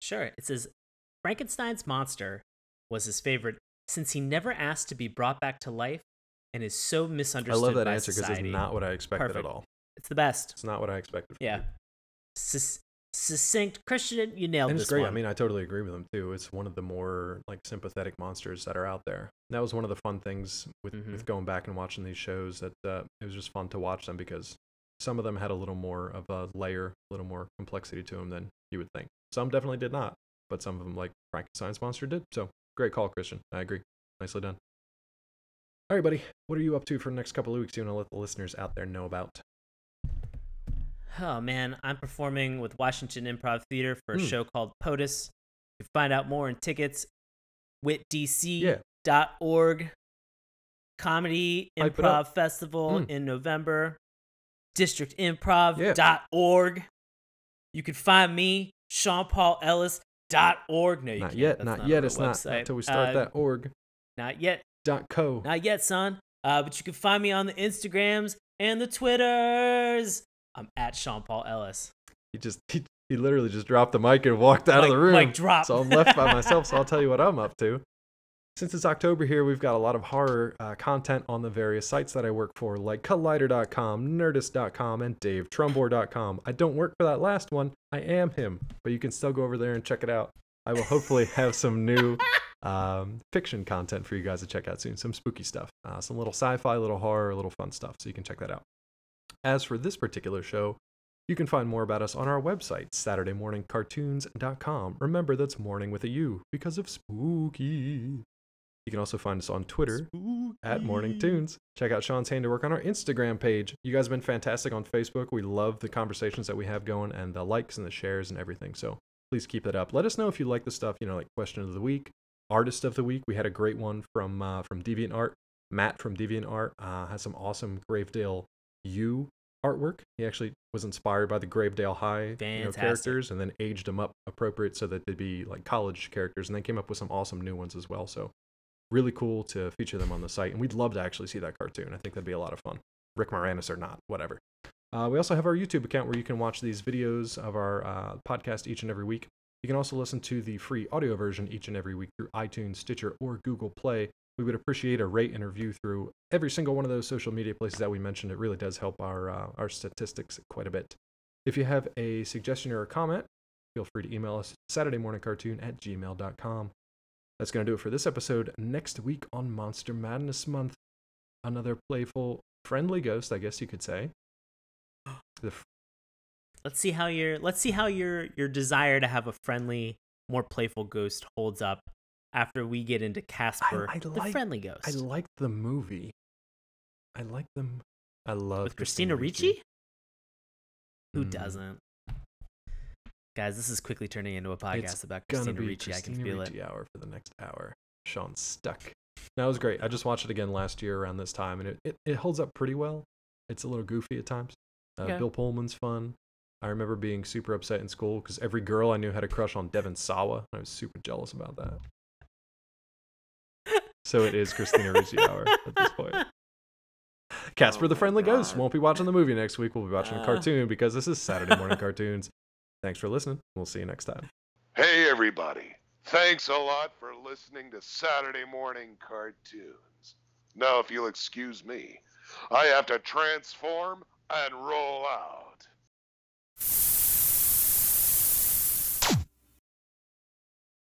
Sure. It says Frankenstein's monster was his favorite since he never asked to be brought back to life and is so misunderstood. I love that answer because it's not what I expected Perfect. at all. It's the best. It's not what I expected. From Yeah. Succinct Christian, you nailed and this it's great. one. I mean, I totally agree with him too. It's one of the more like sympathetic monsters that are out there. That was one of the fun things with, Mhm. with going back and watching these shows. That uh, it was just fun to watch them because some of them had a little more of a layer, a little more complexity to them than you would think. Some definitely did not, but some of them, like Frankenstein's monster, did. So great call, Christian. I agree. Nicely done. All right, buddy. What are you up to for the next couple of weeks? You want to let the listeners out there know about? Oh man, I'm performing with Washington Improv Theater for a Hmm. show called POTUS. You can find out more in tickets Yeah. witdc.org. Comedy Hype it. Improv Festival Hmm. in November. Districtimprov.org. You can find me, SeanPaulEllis.org. No, you not can't. yet. That's not not yet. It's not until we start Uh, that org Not yet. dot co. Not yet, son. Uh, but you can find me on the Instagrams and the Twitters. I'm at Sean Paul Ellis. He just he, he literally just dropped the mic and walked out of the room. mic drop. So I'm left by myself. So I'll tell you what I'm up to. Since it's October here, we've got a lot of horror uh, content on the various sites that I work for, like Collider.com, Nerdist.com, and DaveTrumbore.com. I don't work for that last one. I am him, but you can still go over there and check it out. I will hopefully have some new um, fiction content for you guys to check out soon. Some spooky stuff, uh, some little sci-fi, little horror, little fun stuff. So you can check that out. As for this particular show, you can find more about us on our website, SaturdayMorningCartoons.com. Remember, that's morning with a U because of spooky. You can also find us on Twitter at Morning Tunes. Check out Sean's handiwork on our Instagram page. You guys have been fantastic on Facebook. We love the conversations that we have going and the likes and the shares and everything. So please keep it up. Let us know if you like the stuff, you know, like question of the week, artist of the week. We had a great one from uh, from Deviant Art. Matt from DeviantArt uh, has some awesome Gravedale U artwork. He actually was inspired by the Gravedale High you know, characters and then aged them up appropriate so that they'd be like college characters and then came up with some awesome new ones as well. So really cool to feature them on the site. And we'd love to actually see that cartoon. I think that'd be a lot of fun. Rick Moranis or not, whatever. Uh, we also have our YouTube account where you can watch these videos of our uh, podcast each and every week. You can also listen to the free audio version each and every week through iTunes, Stitcher, or Google Play. We would appreciate a rate and review through every single one of those social media places that we mentioned. It really does help our uh, our statistics quite a bit. If you have a suggestion or a comment, feel free to email us SaturdayMorningCartoon at gmail.com. That's going to do it for this episode. Next week on Monster Madness Month, another playful, friendly ghost, I guess you could say. F- let's see how your let's see how your your desire to have a friendly, more playful ghost holds up after we get into Casper, I, I the like, friendly ghost. I like the movie. I like them. I love with Christina, Christina Ricci. Who mm. doesn't? Guys, this is quickly turning into a podcast it's about Christina Ricci. Christina I can feel Ricci it. hour for the next hour. Sean's stuck. That was great. I just watched it again last year around this time, and it, it, it holds up pretty well. It's a little goofy at times. Uh, okay. Bill Pullman's fun. I remember being super upset in school because every girl I knew had a crush on Devon Sawa. and I was super jealous about that. So it is Christina Ricci hour at this point. Casper oh the Friendly God. Ghost won't be watching the movie next week. We'll be watching uh. a cartoon because this is Saturday morning cartoons. Thanks for listening. We'll see you next time. Hey, everybody. Thanks a lot for listening to Saturday morning cartoons. Now, if you'll excuse me, I have to transform and roll out.